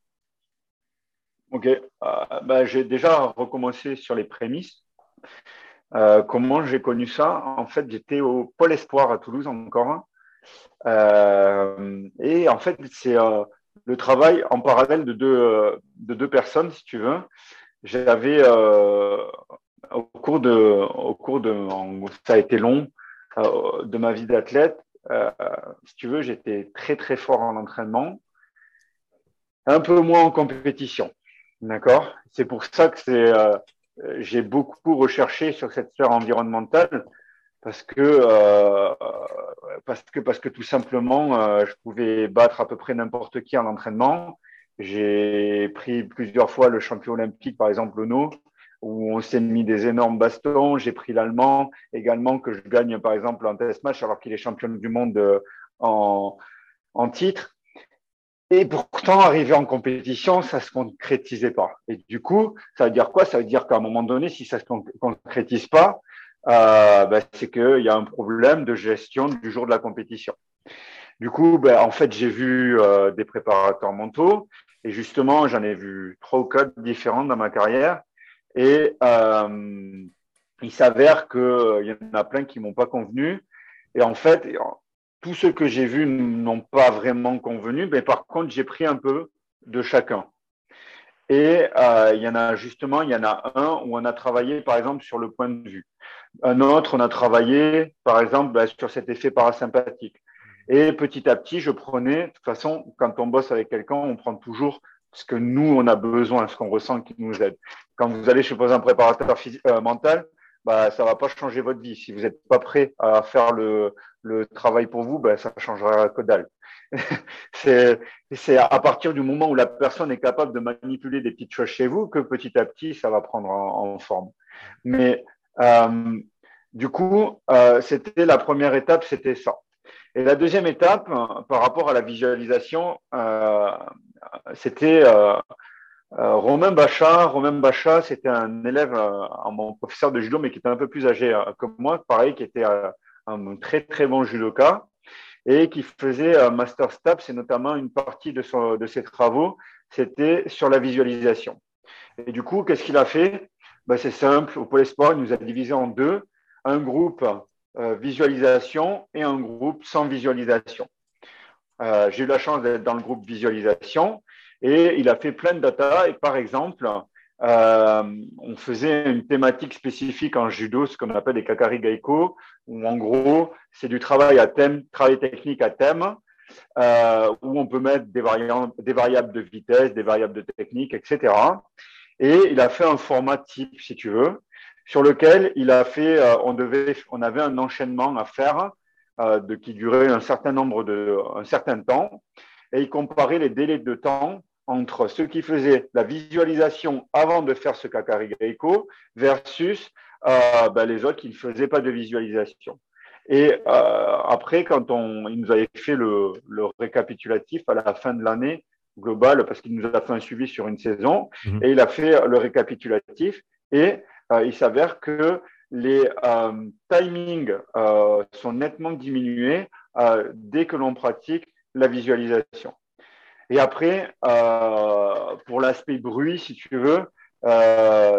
Ok, euh, bah, j'ai déjà recommencé sur les prémices. Euh, comment j'ai connu ça? En fait, j'étais au Pôle Espoir à Toulouse encore. et en fait, c'est le travail en parallèle de deux, de deux personnes, si tu veux. J'avais au cours de, au cours de, ça a été long de ma vie d'athlète. Euh, si tu veux, j'étais très très fort en entraînement, un peu moins en compétition. D'accord? C'est pour ça que c'est, euh, j'ai beaucoup recherché sur cette sphère environnementale parce que, euh, parce que, parce que tout simplement, je pouvais battre à peu près n'importe qui en entraînement. J'ai pris plusieurs fois le champion olympique, par exemple, Ono, où on s'est mis des énormes bastons. J'ai pris l'allemand également, que je gagne par exemple en test match alors qu'il est champion du monde euh, en, en titre. Et pourtant, arriver en compétition, ça se concrétisait pas. Et du coup, ça veut dire quoi? Ça veut dire qu'à un moment donné, si ça se concrétise pas, euh, ben, c'est qu'il y a un problème de gestion du jour de la compétition. Du coup, ben, en fait, j'ai vu euh, des préparateurs mentaux et justement, j'en ai vu trois ou quatre différents dans ma carrière. Et euh, il s'avère qu'il euh, y en a plein qui m'ont pas convenu. Et en fait, tous ceux que j'ai vus n'ont pas vraiment convenu. Mais par contre, j'ai pris un peu de chacun. Et euh, il y en a justement, il y en a un où on a travaillé par exemple sur le point de vue. Un autre, on a travaillé par exemple bah, sur cet effet parasympathique. Et petit à petit, je prenais, de toute façon, quand on bosse avec quelqu'un, on prend toujours ce que nous, on a besoin, ce qu'on ressent qui nous aide. Quand vous allez chez un préparateur euh, mental, bah, ça va pas changer votre vie. Si vous n'êtes pas prêt à faire le, le travail pour vous, bah, ça changera que dalle. c'est à partir du moment où la personne est capable de manipuler des petites choses chez vous que petit à petit, ça va prendre en, forme. Mais euh, du coup, euh, c'était la première étape, c'était ça. Et la deuxième étape, par rapport à la visualisation, euh, c'était euh, euh, Romain Bacha. Romain Bacha, c'était un élève, euh, mon professeur de judo, mais qui était un peu plus âgé que moi, pareil, qui était un très très bon judoka et qui faisait master STAPS et notamment une partie de, ses travaux, c'était sur la visualisation. Et du coup, qu'est-ce qu'il a fait? Ben, C'est simple, au Pôle Espoir, il nous a divisé en deux, un groupe visualisation et un groupe sans visualisation. Euh, j'ai eu la chance d'être dans le groupe visualisation et il a fait plein de data. Et par exemple, euh, on faisait une thématique spécifique en judo, ce qu'on appelle les kakari gaiko, où en gros, c'est du travail à thème, travail technique à thème, euh, où on peut mettre des, des variables de vitesse, des variables de technique, etc. Et il a fait un format type, si tu veux, sur lequel il a fait, on devait, on avait un enchaînement à faire euh, de, qui durait un certain nombre de, un certain temps, et il comparait les délais de temps entre ceux qui faisaient la visualisation avant de faire ce Kakari Greco versus euh, ben, les autres qui ne faisaient pas de visualisation. Et euh, après, quand on, il nous avait fait le, le, récapitulatif à la fin de l'année globale, parce qu'il nous a fait un suivi sur une saison, mhm. et il a fait le récapitulatif, et euh, il s'avère que les euh, timings euh, sont nettement diminués euh, dès que l'on pratique la visualisation. Et après, pour l'aspect bruit, si tu veux,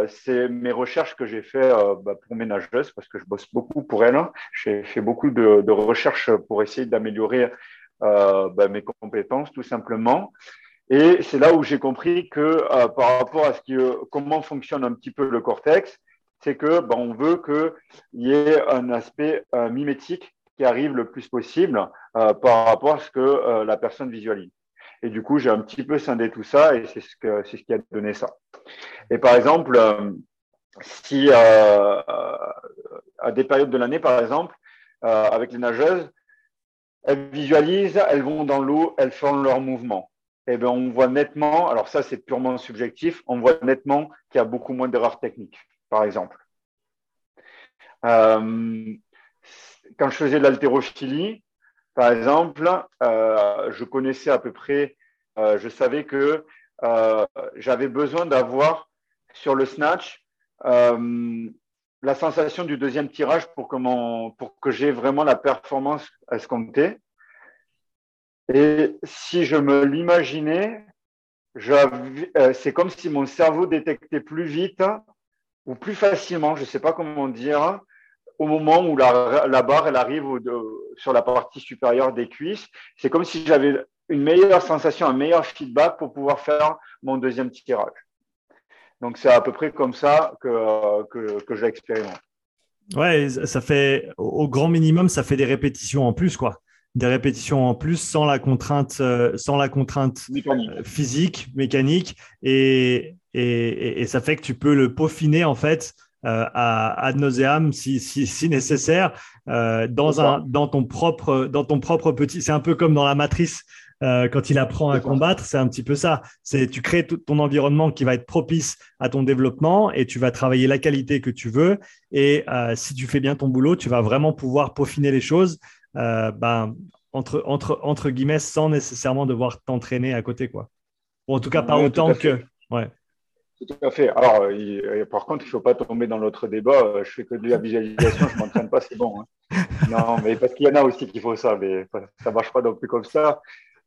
c'est mes recherches que j'ai fait bah, pour mes nageuses parce que je bosse beaucoup pour elles. J'ai fait beaucoup de, recherches pour essayer d'améliorer bah, mes compétences, tout simplement. Et c'est là où j'ai compris que par rapport à ce qui, comment fonctionne un petit peu le cortex, c'est que ben, on veut qu'il y ait un aspect euh, mimétique qui arrive le plus possible euh, par rapport à ce que euh, la personne visualise. Et du coup, j'ai un petit peu scindé tout ça et c'est ce, que, ce qui a donné ça. Et par exemple, si à des périodes de l'année, par exemple, avec les nageuses, elles visualisent, elles vont dans l'eau, elles font leur mouvement. Et ben, on voit nettement, alors ça c'est purement subjectif, on voit nettement qu'il y a beaucoup moins d'erreurs techniques par exemple. Euh, quand je faisais de l'haltérophilie, Par exemple, je connaissais à peu près, je savais que j'avais besoin d'avoir sur le snatch la sensation du deuxième tirage pour que, pour que j'ai vraiment la performance escomptée. Et si je me l'imaginais, euh, c'est comme si mon cerveau détectait plus vite ou plus facilement, je ne sais pas comment dire, au moment où la, barre elle arrive sur la partie supérieure des cuisses. C'est comme si j'avais une meilleure sensation, un meilleur feedback pour pouvoir faire mon deuxième tirage. Donc, c'est à peu près comme ça que, que, que je l'expérimente. Ouais, ça fait au grand minimum, ça fait des répétitions en plus, quoi. Des répétitions en plus sans la contrainte, euh, sans la contrainte euh, physique, mécanique, et, et, et, ça fait que tu peux le peaufiner en fait euh, à ad nauseam si, si, si nécessaire dans un dans ton propre dans ton propre petit. C'est un peu comme dans la matrice euh, quand il apprend à combattre, c'est un petit peu ça. C'est tu crées tout ton environnement qui va être propice à ton développement et tu vas travailler la qualité que tu veux. Et euh, si tu fais bien ton boulot, tu vas vraiment pouvoir peaufiner les choses, euh, ben, entre, entre, entre guillemets, sans nécessairement devoir t'entraîner à côté, quoi. Ou en tout cas, pas autant que. Ouais. Tout à fait. Alors, par contre, il ne faut pas tomber dans l'autre débat. Je fais que de la visualisation, je ne m'entraîne pas, c'est bon. Hein. Non, mais parce qu'il y en a aussi qui font ça, mais ça ne marche pas non plus comme ça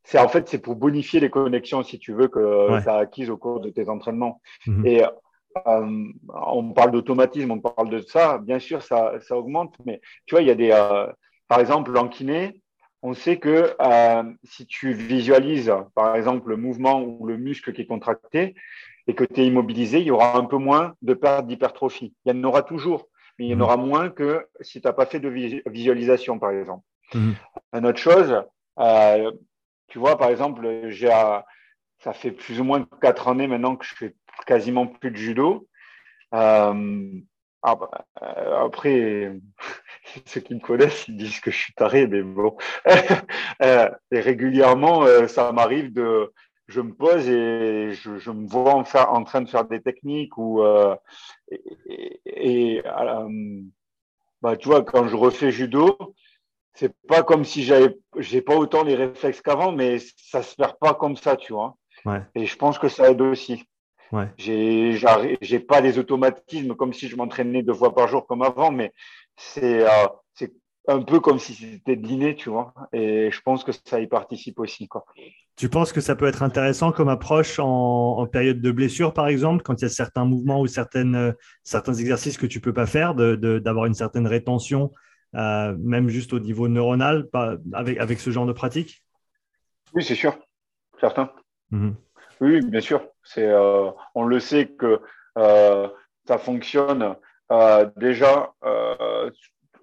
c'est en fait c'est pour bonifier les connexions si tu veux que tu as acquises au cours de tes entraînements. Mhm. Et euh, on parle d'automatisme, on parle de ça. Bien sûr, ça, ça augmente, mais tu vois, il y a des, euh, par exemple, en kiné, on sait que euh, si tu visualises, par exemple, le mouvement ou le muscle qui est contracté et que tu es immobilisé, il y aura un peu moins de perte d'hypertrophie. Il y en aura toujours, mais il y en mhm. aura moins que si tu n'as pas fait de visualisation, par exemple. Mmh. Une autre chose, tu vois, par exemple, j'ai, ça fait plus ou moins quatre années maintenant que je fais quasiment plus de judo. Euh, ah bah, euh, après, ceux qui me connaissent, ils disent que je suis taré, mais bon. Euh, et régulièrement, ça m'arrive de, je me pose et je, me vois en, faire, en, train de faire des techniques ou et, et bah, tu vois, quand je refais judo, c'est pas comme si j'avais, j'ai pas autant les réflexes qu'avant, mais ça se perd pas comme ça, tu vois. Et je pense que ça aide aussi. Ouais. J'ai, pas des automatismes comme si je m'entraînais deux fois par jour comme avant, mais c'est, euh, un peu comme si c'était de l'inné, tu vois. Et je pense que ça y participe aussi, quoi. Tu penses que ça peut être intéressant comme approche en, période de blessure, par exemple, quand il y a certains mouvements ou certaines, euh, certains exercices que tu peux pas faire, de, d'avoir une certaine rétention euh, même juste au niveau neuronal, avec, avec ce genre de pratique? Oui, c'est sûr, certain. Mhm. Oui, bien sûr. C'est, euh, on le sait que euh, ça fonctionne déjà.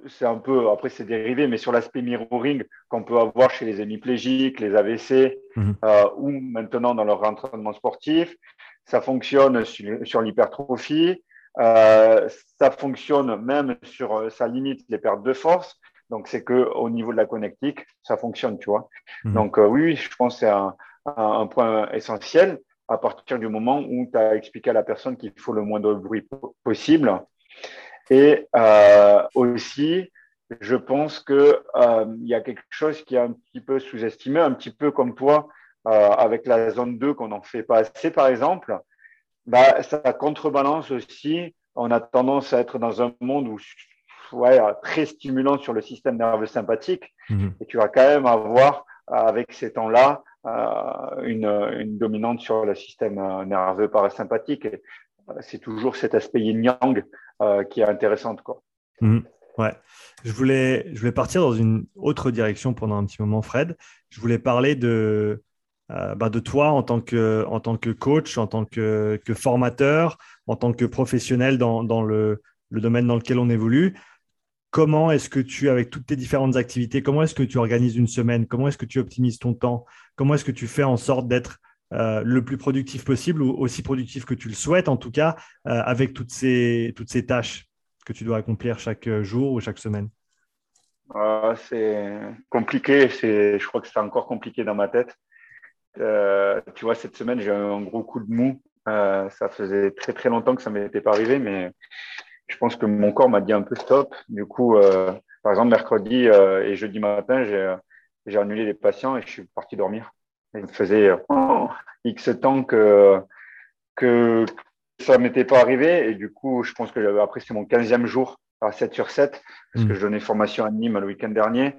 c'est un peu, après c'est dérivé, mais sur l'aspect mirroring qu'on peut avoir chez les hémiplégiques, les AVC mhm. ou maintenant dans leur entraînement sportif, ça fonctionne sur l'hypertrophie, euh, ça fonctionne même sur, euh, ça limite les pertes de force. Donc, c'est que au niveau de la connectique, ça fonctionne, tu vois. Mhm. Donc, euh, oui, je pense que c'est un, un, point essentiel à partir du moment où tu as expliqué à la personne qu'il faut le moins de bruit possible. Et euh, aussi, je pense qu'il euh, y a quelque chose qui est un petit peu sous-estimé, un petit peu comme toi, euh, avec la zone 2 qu'on n'en fait pas assez, par exemple bah, ça contrebalance aussi. On a tendance à être dans un monde où, ouais, très stimulant sur le système nerveux sympathique. Mhm. Et tu vas quand même avoir, avec ces temps-là, euh, une, une, dominante sur le système euh, nerveux parasympathique. Euh, c'est toujours cet aspect yin-yang euh, qui est intéressant. Quoi. Mhm. Ouais. Je voulais, je voulais partir dans une autre direction pendant un petit moment, Fred. Je voulais parler de, euh, bah, de toi en tant, que, en tant que coach, en tant que, formateur, en tant que professionnel dans, dans le, domaine dans lequel on évolue. Comment est-ce que tu, avec toutes tes différentes activités, comment est-ce que tu organises une semaine? Comment est-ce que tu optimises ton temps? Comment est-ce que tu fais en sorte d'être euh, le plus productif possible ou aussi productif que tu le souhaites, en tout cas, euh, avec toutes ces, tâches que tu dois accomplir chaque jour ou chaque semaine? Ah, C'est compliqué. Je crois que c'est encore compliqué dans ma tête. Euh, tu vois, cette semaine, j'ai eu un gros coup de mou. Euh, ça faisait très très longtemps que ça m'était pas arrivé, mais je pense que mon corps m'a dit un peu stop. Du coup, euh, par exemple, mercredi et jeudi matin, J'ai annulé les patients et je suis parti dormir. il me faisait oh, X temps que, que ça ne m'était pas arrivé. Et du coup, je pense que après, c'est mon 15e jour à 7 sur 7, parce que hmm. je donnais formation à Nîmes le week-end dernier.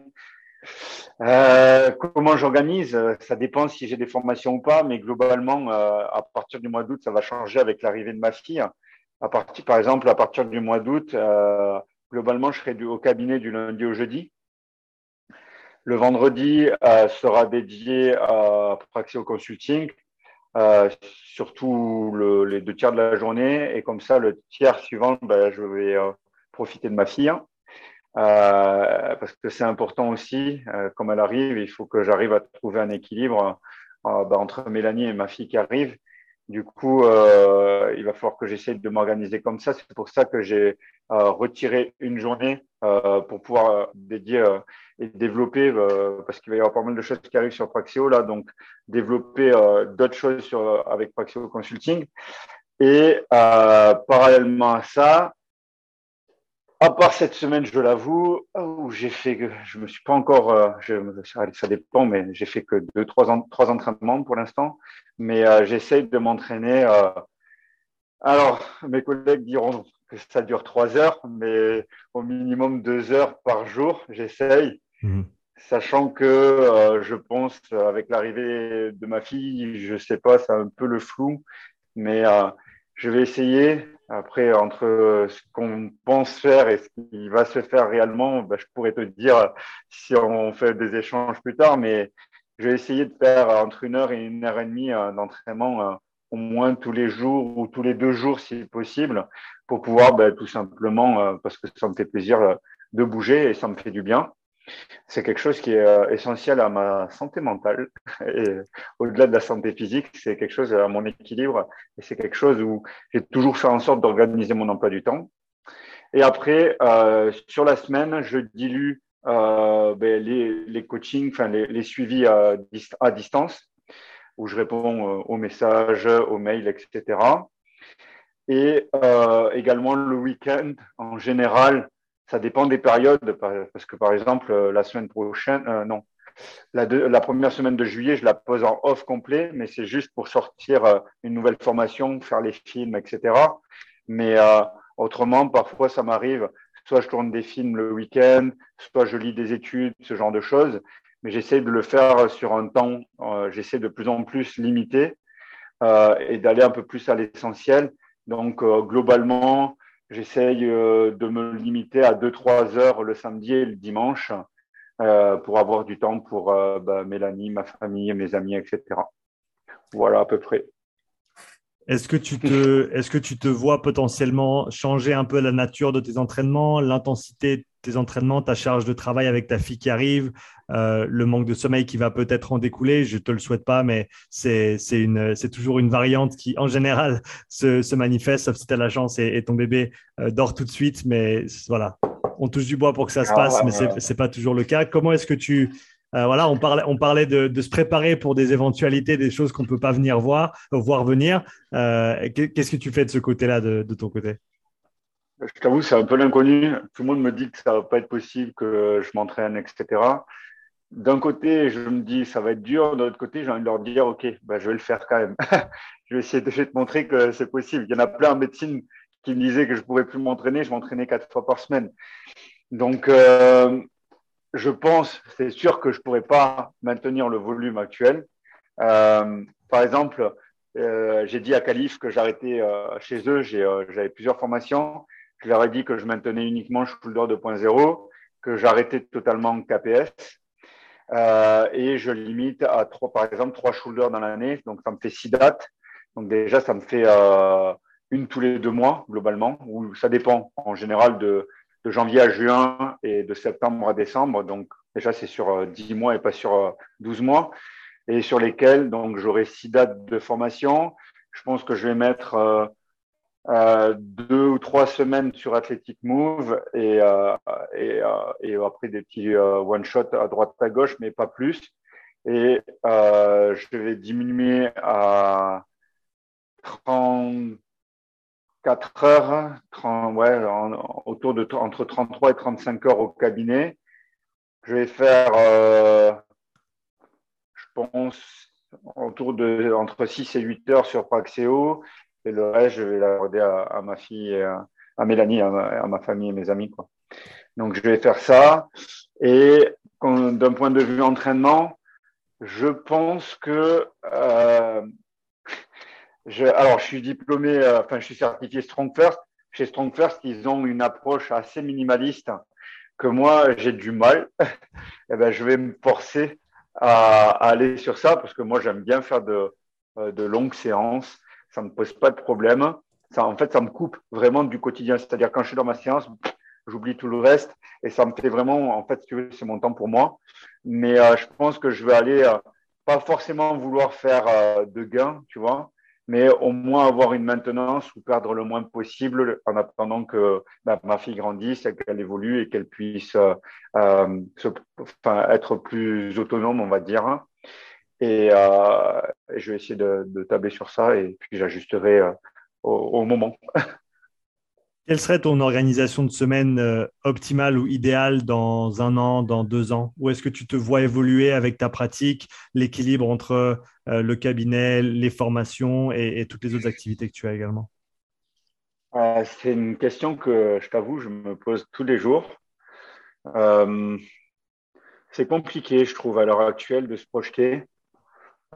Euh, comment j'organise Ça dépend si j'ai des formations ou pas, mais globalement, euh, à partir du mois d'août, ça va changer avec l'arrivée de ma fille. À partir, par exemple, à partir du mois d'août, euh, globalement, je serai au cabinet du lundi au jeudi. Le vendredi sera dédié à Praxio Consulting, surtout les deux tiers de la journée. Et comme ça, le tiers suivant, ben, je vais profiter de ma fille. Euh, parce que c'est important aussi, euh, comme elle arrive, il faut que j'arrive à trouver un équilibre euh, bah, entre Mélanie et ma fille qui arrive. Du coup, il va falloir que j'essaie de m'organiser comme ça. C'est pour ça que j'ai retiré une journée pour pouvoir dédier et développer, parce qu'il va y avoir pas mal de choses qui arrivent sur Praxio là, donc développer d'autres choses sur, avec Praxio Consulting. Et parallèlement à ça, à part cette semaine, je l'avoue, où j'ai fait que je me suis pas encore, euh, je, ça dépend, mais j'ai fait que deux, trois, trois entraînements pour l'instant. Mais euh, j'essaye de m'entraîner. Euh, alors, mes collègues diront que ça dure trois heures, mais au minimum deux heures par jour, j'essaye. Mhm. Sachant que je pense, avec l'arrivée de ma fille, je sais pas, c'est un peu le flou, mais je vais essayer. Après, entre ce qu'on pense faire et ce qui va se faire réellement, bah, je pourrais te dire si on fait des échanges plus tard, mais je vais essayer de faire entre une heure et une heure et demie euh, d'entraînement euh, au moins tous les jours ou tous les deux jours si possible pour pouvoir bah, tout simplement, euh, parce que ça me fait plaisir de bouger et ça me fait du bien c'est quelque chose qui est euh, essentiel à ma santé mentale. Et au-delà de la santé physique, c'est quelque chose à mon équilibre. Et c'est quelque chose où j'ai toujours fait en sorte d'organiser mon emploi du temps. Et après, euh, sur la semaine, je dilue euh, ben, les, coachings, enfin les, suivis à, distance, où je réponds aux messages, aux mails, etc. Et également le week-end, en général, ça dépend des périodes, parce que par exemple, euh, la semaine prochaine, euh, non, la, première semaine de juillet, je la pose en off complet, mais c'est juste pour sortir euh, une nouvelle formation, faire les films, etc. Mais autrement, parfois, ça m'arrive, soit je tourne des films le week-end, soit je lis des études, ce genre de choses. Mais j'essaie de le faire sur un temps, j'essaie de plus en plus limiter et d'aller un peu plus à l'essentiel. Donc, globalement, J'essaye euh, de me limiter à 2-3 heures le samedi et le dimanche euh, pour avoir du temps pour euh, bah, Mélanie, ma famille, mes amis, etc. Voilà à peu près. Est-ce que, tu te, est-ce que tu te vois potentiellement changer un peu la nature de tes entraînements, l'intensité tes entraînements, ta charge de travail avec ta fille qui arrive, euh, le manque de sommeil qui va peut-être en découler. Je ne te le souhaite pas, mais c'est, toujours une variante qui, en général, se, manifeste, sauf si tu as la chance et, ton bébé euh, dort tout de suite. Mais voilà, on touche du bois pour que ça se ah, passe, mais ce n'est pas toujours le cas. Comment est-ce que tu. Euh, voilà, on parlait, on parlait de, se préparer pour des éventualités, des choses qu'on ne peut pas venir voir, voir venir. qu'est-ce que tu fais de ce côté-là, de, de ton côté? Je t'avoue, c'est un peu l'inconnu. Tout le monde me dit que ça va pas être possible, que je m'entraîne, etc d'un côté, je me dis ça va être dur, d'un autre côté, j'ai envie de leur dire ok, bah, je vais le faire quand même. je vais essayer de, te montrer que c'est possible. Il y en a plein en médecine qui me disaient que je ne pourrais plus m'entraîner, je m'entraînais quatre fois par semaine. Donc, euh, je pense, c'est sûr que je ne pourrais pas maintenir le volume actuel. Euh, par exemple, euh, j'ai dit à Calif que j'arrêtais chez eux, j'avais plusieurs formations. Je leur ai dit que je maintenais uniquement shoulder 2.0, que j'arrêtais totalement KPS euh, et je limite à trois, par exemple, trois shoulders dans l'année. Donc, ça me fait six dates. Donc, déjà, ça me fait euh, une tous les deux mois, globalement, ou ça dépend en général de, de, janvier à juin et de septembre à décembre. Donc, déjà, c'est sur euh, mois et pas sur douze mois. Et sur lesquels, donc, j'aurai six dates de formation. Je pense que je vais mettre euh, deux ou trois semaines sur Athletic Move et, euh, et, euh, après des petits one shot à droite à gauche, mais pas plus. Et je vais diminuer à 34 heures, 30, ouais, autour de entre 33 et 35 heures au cabinet. Je vais faire pense, autour de entre 6 et 8 heures sur Praxéo. Et le reste, je vais l'accorder à, à, ma fille, à, à Mélanie, à ma, famille et mes amis. Quoi. Donc, je vais faire ça. Et d'un point de vue entraînement, je pense que euh, alors je suis diplômé, euh, enfin je suis certifié Strong First. Chez Strong First, ils ont une approche assez minimaliste que moi j'ai du mal. et eh ben, je vais me forcer à, aller sur ça parce que moi j'aime bien faire de, euh, de longues séances. Ça me pose pas de problème. Ça, en fait, ça me coupe vraiment du quotidien. C'est-à-dire quand je suis dans ma séance, j'oublie tout le reste et ça me fait vraiment, en fait, si tu veux, c'est mon temps pour moi. Mais euh, je pense que je vais aller, euh, pas forcément vouloir faire euh, de gains, tu vois, mais au moins avoir une maintenance ou perdre le moins possible en attendant que bah, ma fille grandisse, qu'elle évolue et qu'elle puisse se, enfin, être plus autonome, on va dire. Et, je vais essayer de, de, tabler sur ça et puis j'ajusterai au, au moment. Quelle serait ton organisation de semaine euh, optimale ou idéale dans un an, dans deux ans? Où est-ce que tu te vois évoluer avec ta pratique, l'équilibre entre euh, le cabinet, les formations et, toutes les autres activités que tu as également? Euh, C'est une question que je t'avoue, je me pose tous les jours. c'est compliqué, je trouve, à l'heure actuelle de se projeter.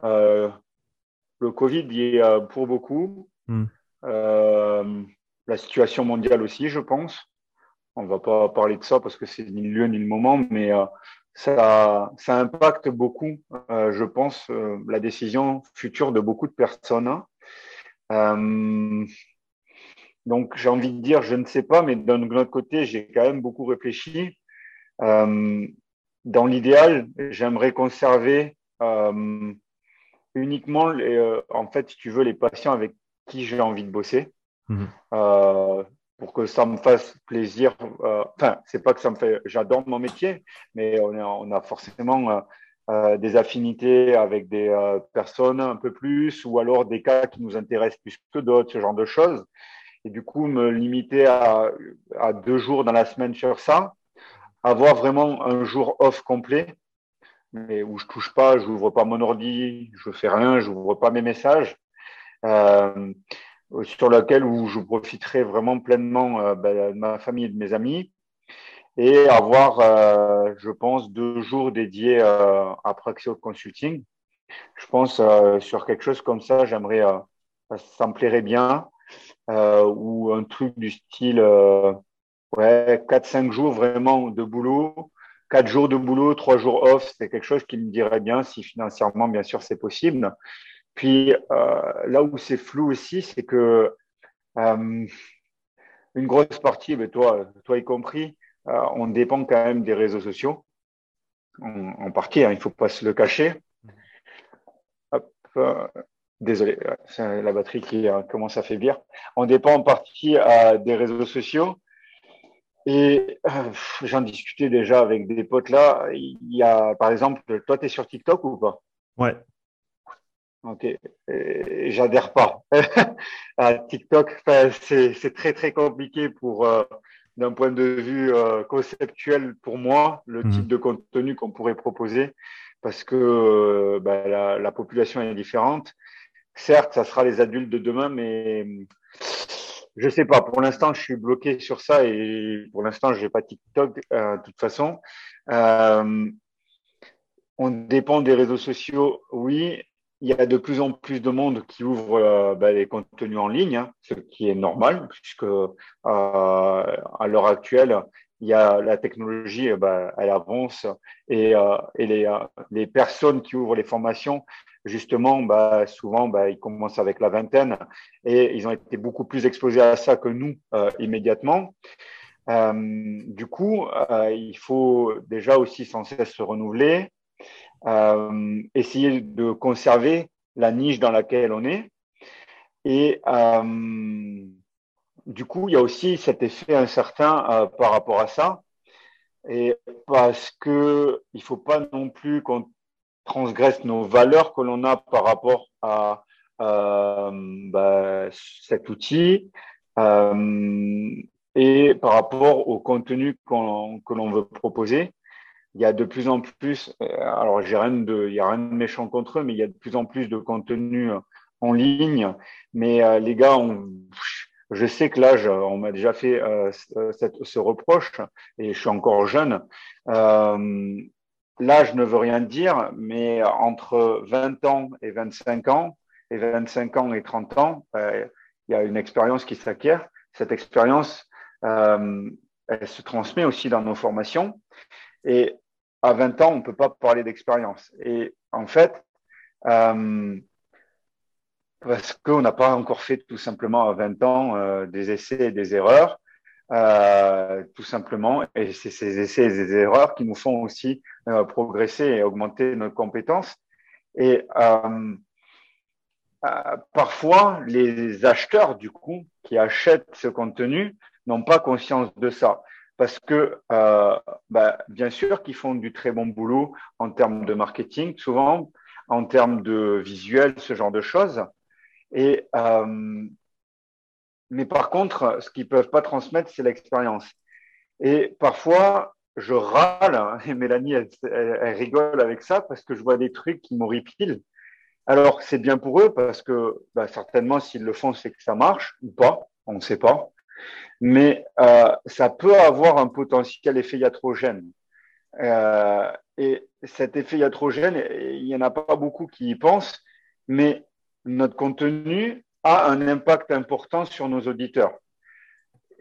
Le Covid y est pour beaucoup. Hmm la situation mondiale aussi, je pense. On ne va pas parler de ça parce que c'est ni le lieu ni le moment, mais euh, ça, ça impacte beaucoup, euh, je pense, euh, la décision future de beaucoup de personnes. donc, j'ai envie de dire, je ne sais pas, mais d'un autre côté, j'ai quand même beaucoup réfléchi. dans l'idéal, j'aimerais conserver uniquement, les, en fait, si tu veux, les patients avec qui j'ai envie de bosser. Mhm. Euh, pour que ça me fasse plaisir. Euh, enfin, c'est pas que ça me fait. J'adore mon métier, mais on a, on a forcément euh, des affinités avec des personnes un peu plus, ou alors des cas qui nous intéressent plus que d'autres, ce genre de choses. Et du coup, me limiter à, à deux jours dans la semaine sur ça, avoir vraiment un jour off complet, mais où je touche pas, je n'ouvre pas mon ordi, je fais rien, je n'ouvre pas mes messages. Euh, sur laquelle où je profiterai vraiment pleinement euh, ben, de ma famille et de mes amis et avoir, euh, je pense, deux jours dédiés à Praxio Consulting. Je pense sur quelque chose comme ça, j'aimerais, ça me plairait bien, ou un truc du style, ouais, 4-5 jours vraiment de boulot, 4 jours de boulot, 3 jours off, c'est quelque chose qui me dirait bien si financièrement, bien sûr, c'est possible. Puis euh, là où c'est flou aussi, c'est que euh, une grosse partie, toi, toi y compris, euh, on dépend quand même des réseaux sociaux, en, partie, hein, il ne faut pas se le cacher. Hop, désolé, c'est la batterie qui commence à faiblir. On dépend en partie des réseaux sociaux. Et j'en discutais déjà avec des potes là. Il y a, par exemple, toi, tu es sur TikTok ou pas? Ouais. Ok, j'adhère pas à TikTok. c'est très très compliqué pour euh, d'un point de vue euh, conceptuel pour moi le mhm. type de contenu qu'on pourrait proposer parce que euh, bah, la, la, population est différente. Certes, ça sera les adultes de demain, mais je sais pas. Pour l'instant, je suis bloqué sur ça et pour l'instant, j'ai pas TikTok de toute façon. on dépend des réseaux sociaux, oui, il y a de plus en plus de monde qui ouvre euh, ben, les contenus en ligne, hein, ce qui est normal, puisque euh, à l'heure actuelle, il y a la technologie, ben, elle avance et, euh, et les, les, personnes qui ouvrent les formations, justement, ben, souvent, ben, ils commencent avec la vingtaine et ils ont été beaucoup plus exposés à ça que nous immédiatement. du coup, il faut déjà aussi sans cesse se renouveler, euh, essayer de conserver la niche dans laquelle on est. Et euh, du coup, il y a aussi cet effet incertain euh, par rapport à ça. Et parce que il faut pas non plus qu'on transgresse nos valeurs que l'on a par rapport à bah, cet outil et par rapport au contenu que l'on veut proposer. il y a de plus en plus, euh, alors j'ai rien de, il y a rien de méchant contre eux, mais il y a de plus en plus de contenu en ligne. Mais les gars, je sais que là, on m'a déjà fait ce reproche et je suis encore jeune. Là, je ne veux rien dire, mais entre 20 ans et 25 ans, et 25 ans et 30 ans, euh, il y a une expérience qui s'acquiert. Cette expérience, euh, elle se transmet aussi dans nos formations. Et à 20 ans, on ne peut pas parler d'expérience. Et en fait, euh, parce qu'on n'a pas encore fait tout simplement à 20 ans des essais et des erreurs, euh, tout simplement. Et c'est ces essais et ces erreurs qui nous font aussi euh, progresser et augmenter nos compétences. Et euh, parfois, les acheteurs, du coup, qui achètent ce contenu, n'ont pas conscience de ça. Parce que, bah, bien sûr, qu'ils font du très bon boulot en termes de marketing, souvent en termes de visuel, ce genre de choses. Et mais par contre, ce qu'ils peuvent pas transmettre, c'est l'expérience. Et parfois, je râle, et Mélanie, elle, rigole avec ça, parce que je vois des trucs qui m'horripilent. Alors, c'est bien pour eux, parce que bah, certainement, s'ils le font, c'est que ça marche, ou pas, on ne sait pas. Mais euh, ça peut avoir un potentiel effet iatrogène. Euh, et cet effet iatrogène, il n'y en a pas beaucoup qui y pensent, mais notre contenu, a un impact important sur nos auditeurs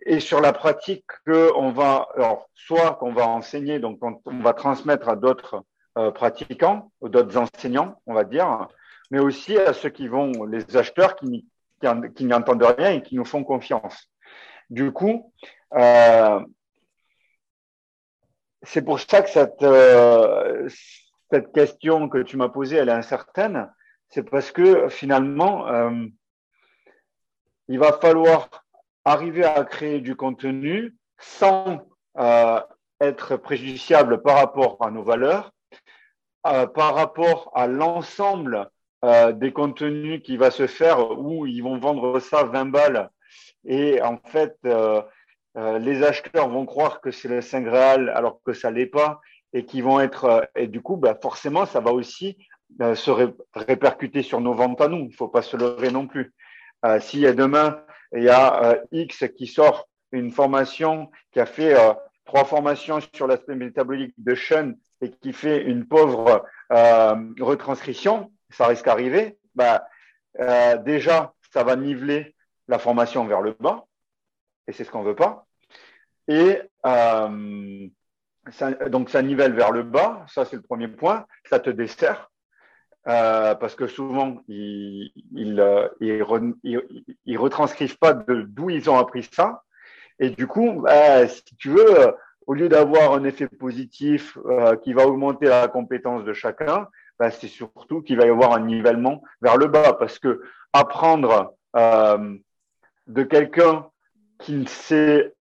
et sur la pratique qu'on va, alors, soit qu'on va enseigner, donc on, va transmettre à d'autres euh, pratiquants, d'autres enseignants, on va dire, mais aussi à ceux qui vont, les acheteurs qui, n'entendent rien et qui nous font confiance. Du coup, euh, c'est pour ça que cette, euh, cette question que tu m'as posée, elle est incertaine. C'est parce que finalement, il va falloir arriver à créer du contenu sans euh, être préjudiciable par rapport à nos valeurs, euh, par rapport à l'ensemble euh, des contenus qui va se faire où ils vont vendre ça 20 balles et en fait les acheteurs vont croire que c'est le Saint Graal alors que ça l'est pas et qui vont être et du coup bah, forcément ça va aussi se répercuter sur nos ventes à nous. Il faut pas se leurrer non plus. Euh, si demain, il y a euh, X qui sort une formation, qui a fait euh, trois formations sur l'aspect métabolique de Sean et qui fait une pauvre retranscription, ça risque d'arriver, bah, déjà, ça va niveler la formation vers le bas, et c'est ce qu'on ne veut pas. Et donc, ça nivelle vers le bas, ça c'est le premier point, ça te dessert. Euh, parce que souvent, ils ils, euh, ils, retranscrivent pas d'où ils ont appris ça. Et du coup, bah, si tu veux, euh, au lieu d'avoir un effet positif qui va augmenter la compétence de chacun, bah, c'est surtout qu'il va y avoir un nivellement vers le bas. Parce que apprendre de quelqu'un qui,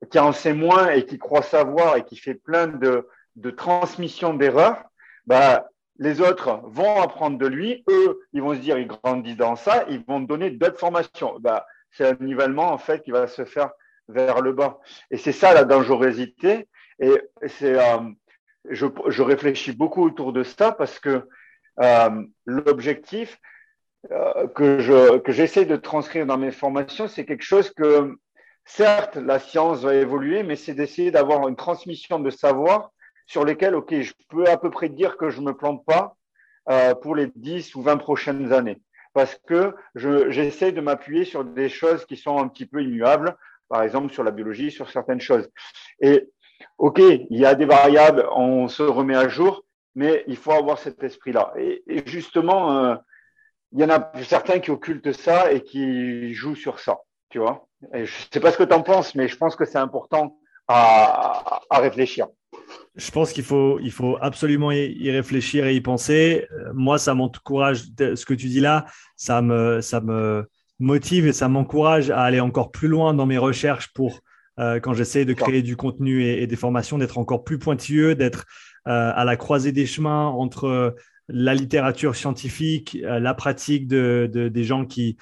qui en sait moins et qui croit savoir et qui fait plein de, de transmissions d'erreurs, bah, les autres vont apprendre de lui, eux, ils vont se dire, ils grandissent dans ça, ils vont donner d'autres formations. Bah, c'est un nivellement, en fait, qui va se faire vers le bas. Et c'est ça la dangerosité. Et c'est, euh, je, réfléchis beaucoup autour de ça parce que euh, l'objectif euh, que, je, que j'essaie de transcrire dans mes formations, c'est quelque chose que, certes, la science va évoluer, mais c'est d'essayer d'avoir une transmission de savoir sur lesquels, OK, je peux à peu près dire que je ne me plante pas euh, pour les 10 ou 20 prochaines années. Parce que j'essaie de m'appuyer sur des choses qui sont un petit peu immuables, par exemple sur la biologie, sur certaines choses. Et OK, il y a des variables, on se remet à jour, mais il faut avoir cet esprit-là. Et, justement, euh, il y en a certains qui occultent ça et qui jouent sur ça, tu vois. Je ne sais pas ce que tu en penses, mais je pense que c'est important à réfléchir. Je pense qu'il faut, il faut absolument y réfléchir et y penser. Euh, moi, ça m'encourage, ce que tu dis là, ça me, ça me motive et ça m'encourage à aller encore plus loin dans mes recherches pour, euh, quand j'essaie de créer du contenu et, des formations, d'être encore plus pointilleux, d'être euh, à la croisée des chemins entre la littérature scientifique, la pratique de, des gens qui,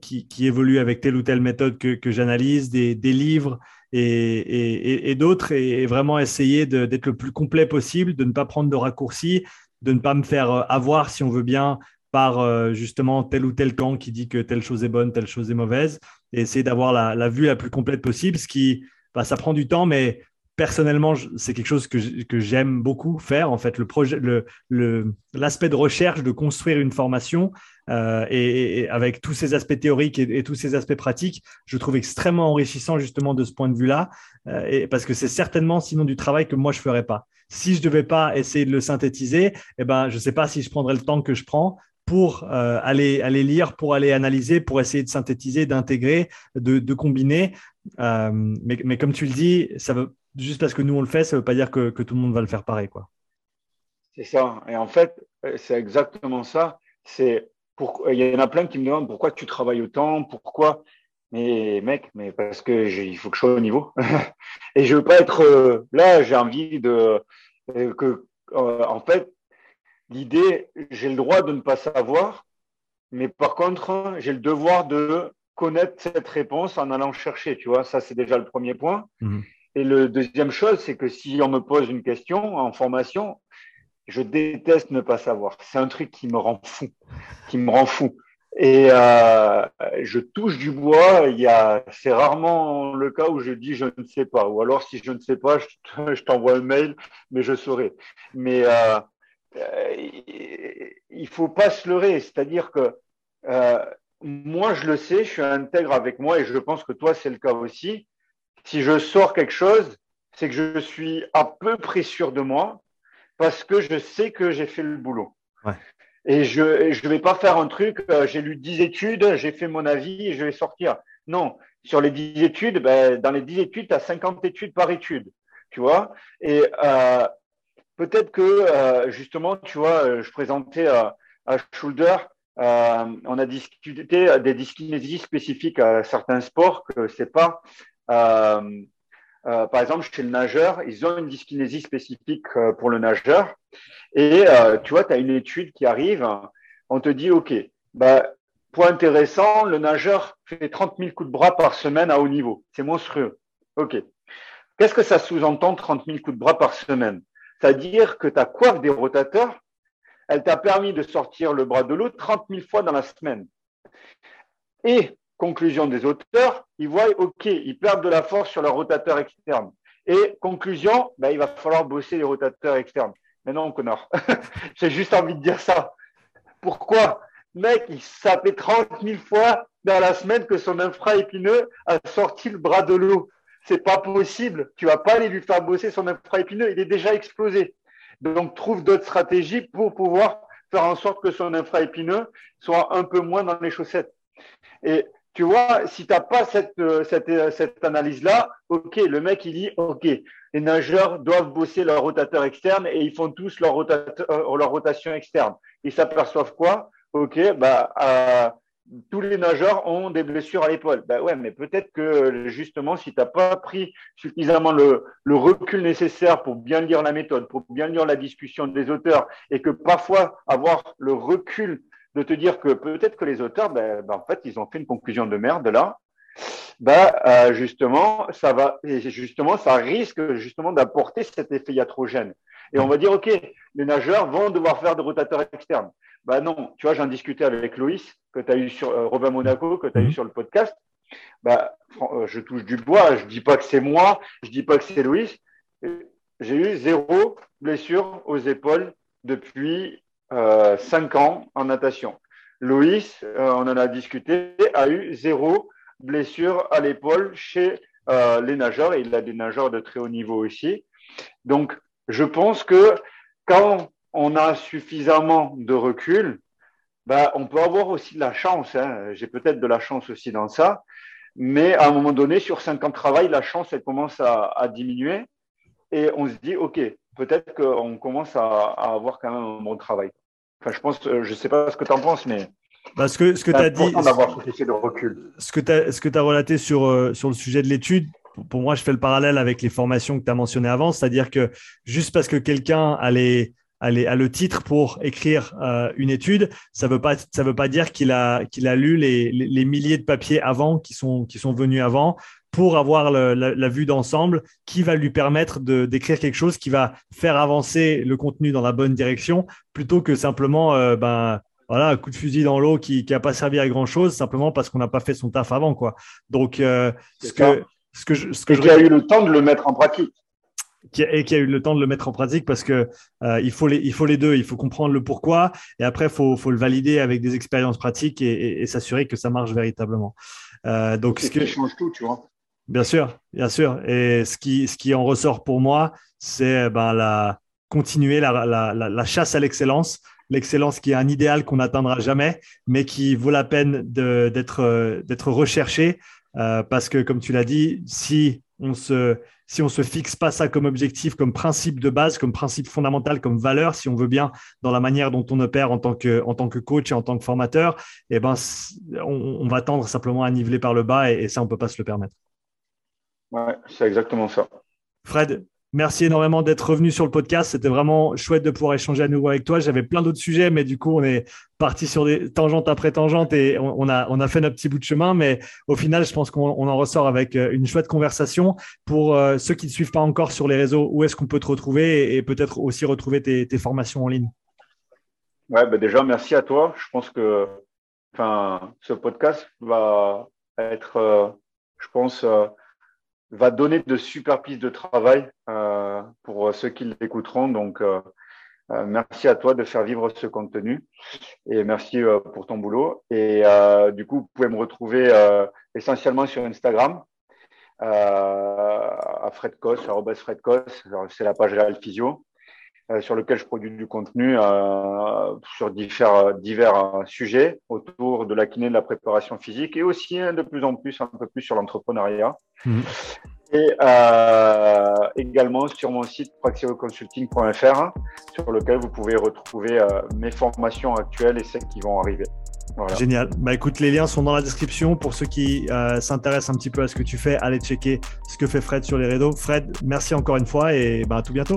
qui, évoluent avec telle ou telle méthode que, que j'analyse, des, des livres et, d'autres, et, vraiment essayer d'être le plus complet possible, de ne pas prendre de raccourcis, de ne pas me faire euh, avoir, si on veut bien, par euh, justement tel ou tel camp qui dit que telle chose est bonne, telle chose est mauvaise, et essayer d'avoir la, vue la plus complète possible, ce qui, bah, ça prend du temps, mais personnellement, c'est quelque chose que, j'aime beaucoup faire. En fait, le projet, l'aspect de recherche, de construire une formation, euh, et, avec tous ces aspects théoriques et, tous ces aspects pratiques, je trouve extrêmement enrichissant justement de ce point de vue-là, euh, parce que c'est certainement sinon du travail que moi je ferais pas. Si je devais pas essayer de le synthétiser, eh ben je sais pas si je prendrais le temps que je prends pour euh, aller, aller lire, pour aller analyser, pour essayer de synthétiser, d'intégrer, de, combiner. mais, mais, comme tu le dis, ça veut, juste parce que nous on le fait, ça ne veut pas dire que, tout le monde va le faire pareil. quoi. C'est ça. Et en fait, c'est exactement ça. C'est il y en a plein qui me demandent pourquoi tu travailles autant, pourquoi. Mais mec, mais parce que il faut que je sois au niveau. et je veux pas être euh, là. J'ai envie de euh, que, euh, en fait, l'idée, j'ai le droit de ne pas savoir, mais par contre, j'ai le devoir de connaître cette réponse en allant chercher. Tu vois, ça c'est déjà le premier point. Mmh. Et le deuxième chose, c'est que si on me pose une question en formation, je déteste ne pas savoir. C'est un truc qui me rend fou, qui me rend fou. Et euh, je touche du bois. Il y a, c'est rarement le cas où je dis je ne sais pas. Ou alors si je ne sais pas, je, t'envoie un mail, mais je saurai. Mais euh, euh, il faut pas se leurrer. C'est-à-dire que euh, moi je le sais, je suis intègre avec moi et je pense que toi c'est le cas aussi si je sors quelque chose, c'est que je suis à peu près sûr de moi parce que je sais que j'ai fait le boulot. Et je ne vais pas faire un truc, euh, j'ai lu 10 études, j'ai fait mon avis et je vais sortir. Non, sur les 10 études, ben, dans les 10 études, tu as 50 études par étude. Tu vois? Et euh, peut-être que, euh, justement, tu vois, je présentais à, à Schulder, on a discuté des dyskinésies spécifiques à certains sports que c'est pas euh, euh, par exemple, chez le nageur, ils ont une dyskinésie spécifique euh, pour le nageur. Et tu vois, tu as une étude qui arrive, on te dit, OK, bah, point intéressant, le nageur fait 30 000 coups de bras par semaine à haut niveau. C'est monstrueux. OK. Qu'est-ce que ça sous-entend 30 000 coups de bras par semaine? C'est-à-dire que ta coiffe des rotateurs, elle t'a permis de sortir le bras de l'eau 30 000 fois dans la semaine. Et conclusion des auteurs, ils voient, OK, ils perdent de la force sur leur rotateur externe. Et conclusion, ben, il va falloir bosser les rotateurs externes. Mais non, connard. J'ai juste envie de dire ça. Pourquoi? Mec, il sapait 30 000 fois dans la semaine que son infra-épineux a sorti le bras de l'eau. C'est pas possible. Tu vas pas aller lui faire bosser son infra-épineux. Il est déjà explosé. Donc, trouve d'autres stratégies pour pouvoir faire en sorte que son infra-épineux soit un peu moins dans les chaussettes. Et tu vois, si tu n'as pas cette, euh, cette, euh, cette analyse-là, OK, le mec, il dit, OK, les nageurs doivent bosser leur rotateur externe et ils font tous leur, euh, rotation externe. Ils s'aperçoivent quoi? OK, bah, tous les nageurs ont des blessures à l'épaule. Ben ouais, mais peut-être que justement, si tu n'as pas pris suffisamment le, recul nécessaire pour bien lire la méthode, pour bien lire la discussion des auteurs, et que parfois avoir le recul de te dire que peut-être que les auteurs, ben, ben, en fait, ils ont fait une conclusion de merde là. Ben, euh, justement, ça va, et justement, ça risque justement d'apporter cet effet iatrogène. Et on va dire, OK, les nageurs vont devoir faire des rotateurs externes. Ben non, tu vois, j'en discutais avec Loïs, que tu as eu sur euh, Robin Monaco, que tu as eu mhm. sur le podcast. Ben, je touche du bois, je dis pas que c'est moi, je dis pas que c'est Loïs. J'ai eu zéro blessure aux épaules depuis euh, 5 ans en natation. Loïs, euh, on en a discuté, a eu zéro blessure à l'épaule chez euh, les nageurs et il a des nageurs de très haut niveau aussi. Donc, je pense que quand on a suffisamment de recul, bah, on peut avoir aussi de la chance. Hein. J'ai peut-être de la chance aussi dans ça. Mais à un moment donné, sur 5 ans de travail, la chance, elle commence à, diminuer. Et on se dit, OK, peut-être qu'on commence à, avoir quand même un bon travail. Enfin, je pense, euh, je sais pas ce que tu en penses, mais. Parce que ce que tu as dit. de recul. Ce que tu as, ce relaté sur, euh, sur le sujet de l'étude, pour moi, je fais le parallèle avec les formations que tu as mentionnées avant, c'est-à-dire que juste parce que quelqu'un a, les, a, les, a, le titre pour écrire euh, une étude, ça ne veut, pas, ça veut pas dire qu'il a, qu'il a lu les, les, les, milliers de papiers avant qui sont, qui sont venus avant pour avoir la, vue d'ensemble qui va lui permettre de d'écrire quelque chose qui va faire avancer le contenu dans la bonne direction plutôt que simplement euh, ben voilà un coup de fusil dans l'eau qui n'a pas servi à grand chose simplement parce qu'on n'a pas fait son taf avant quoi. Donc euh, ce que ce que je, ce que je... eu le temps de le mettre en pratique. Qui a, et qui a eu le temps de le mettre en pratique parce que euh, il faut les il faut les deux il faut comprendre le pourquoi et après faut faut le valider avec des expériences pratiques et, et, s'assurer que ça marche véritablement. Euh, donc ce qui change tout tu vois bien sûr bien sûr et ce qui ce qui en ressort pour moi c'est ben la continuer la, la, la, chasse à l'excellence l'excellence qui est un idéal qu'on n'atteindra jamais mais qui vaut la peine d'être d'être recherché euh, parce que comme tu l'as dit si on se si on se fixe pas ça comme objectif, comme principe de base, comme principe fondamental, comme valeur, si on veut bien, dans la manière dont on opère en tant que, en tant que coach et en tant que formateur, eh ben, on, va tendre simplement à niveler par le bas et, et ça, on peut pas se le permettre. Ouais, c'est exactement ça. Fred, Merci énormément d'être revenu sur le podcast. C'était vraiment chouette de pouvoir échanger à nouveau avec toi. J'avais plein d'autres sujets, mais du coup, on est parti sur des tangentes après tangentes et on, a, on a fait notre petit bout de chemin. Mais au final, je pense qu'on en ressort avec euh, une chouette conversation. Pour euh, ceux qui ne suivent pas encore sur les réseaux, où est-ce qu'on peut te retrouver et, peut-être aussi retrouver tes, formations en ligne? Ouais, bah déjà, merci à toi. Je pense que enfin, ce podcast va être, euh, je pense, va donner de super pistes de travail euh, pour ceux qui l'écouteront. Donc, euh, euh, merci à toi de faire vivre ce contenu et merci pour ton boulot. Et du coup, vous pouvez me retrouver essentiellement sur Instagram à Fredcos, Fredcos, c'est la page Real Physio. Euh, sur lequel je produis du contenu euh, sur divers, divers sujets autour de la kiné, de la préparation physique et aussi de plus en plus, un peu plus sur l'entrepreneuriat. Mhm. Et euh, également sur mon site praxioconsulting.fr sur lequel vous pouvez retrouver mes formations actuelles et celles qui vont arriver. Génial. Bah écoute, les liens sont dans la description. Pour ceux qui s'intéressent un petit peu à ce que tu fais, allez checker ce que fait Fred sur les réseaux. Fred, merci encore une fois et bah, à tout bientôt.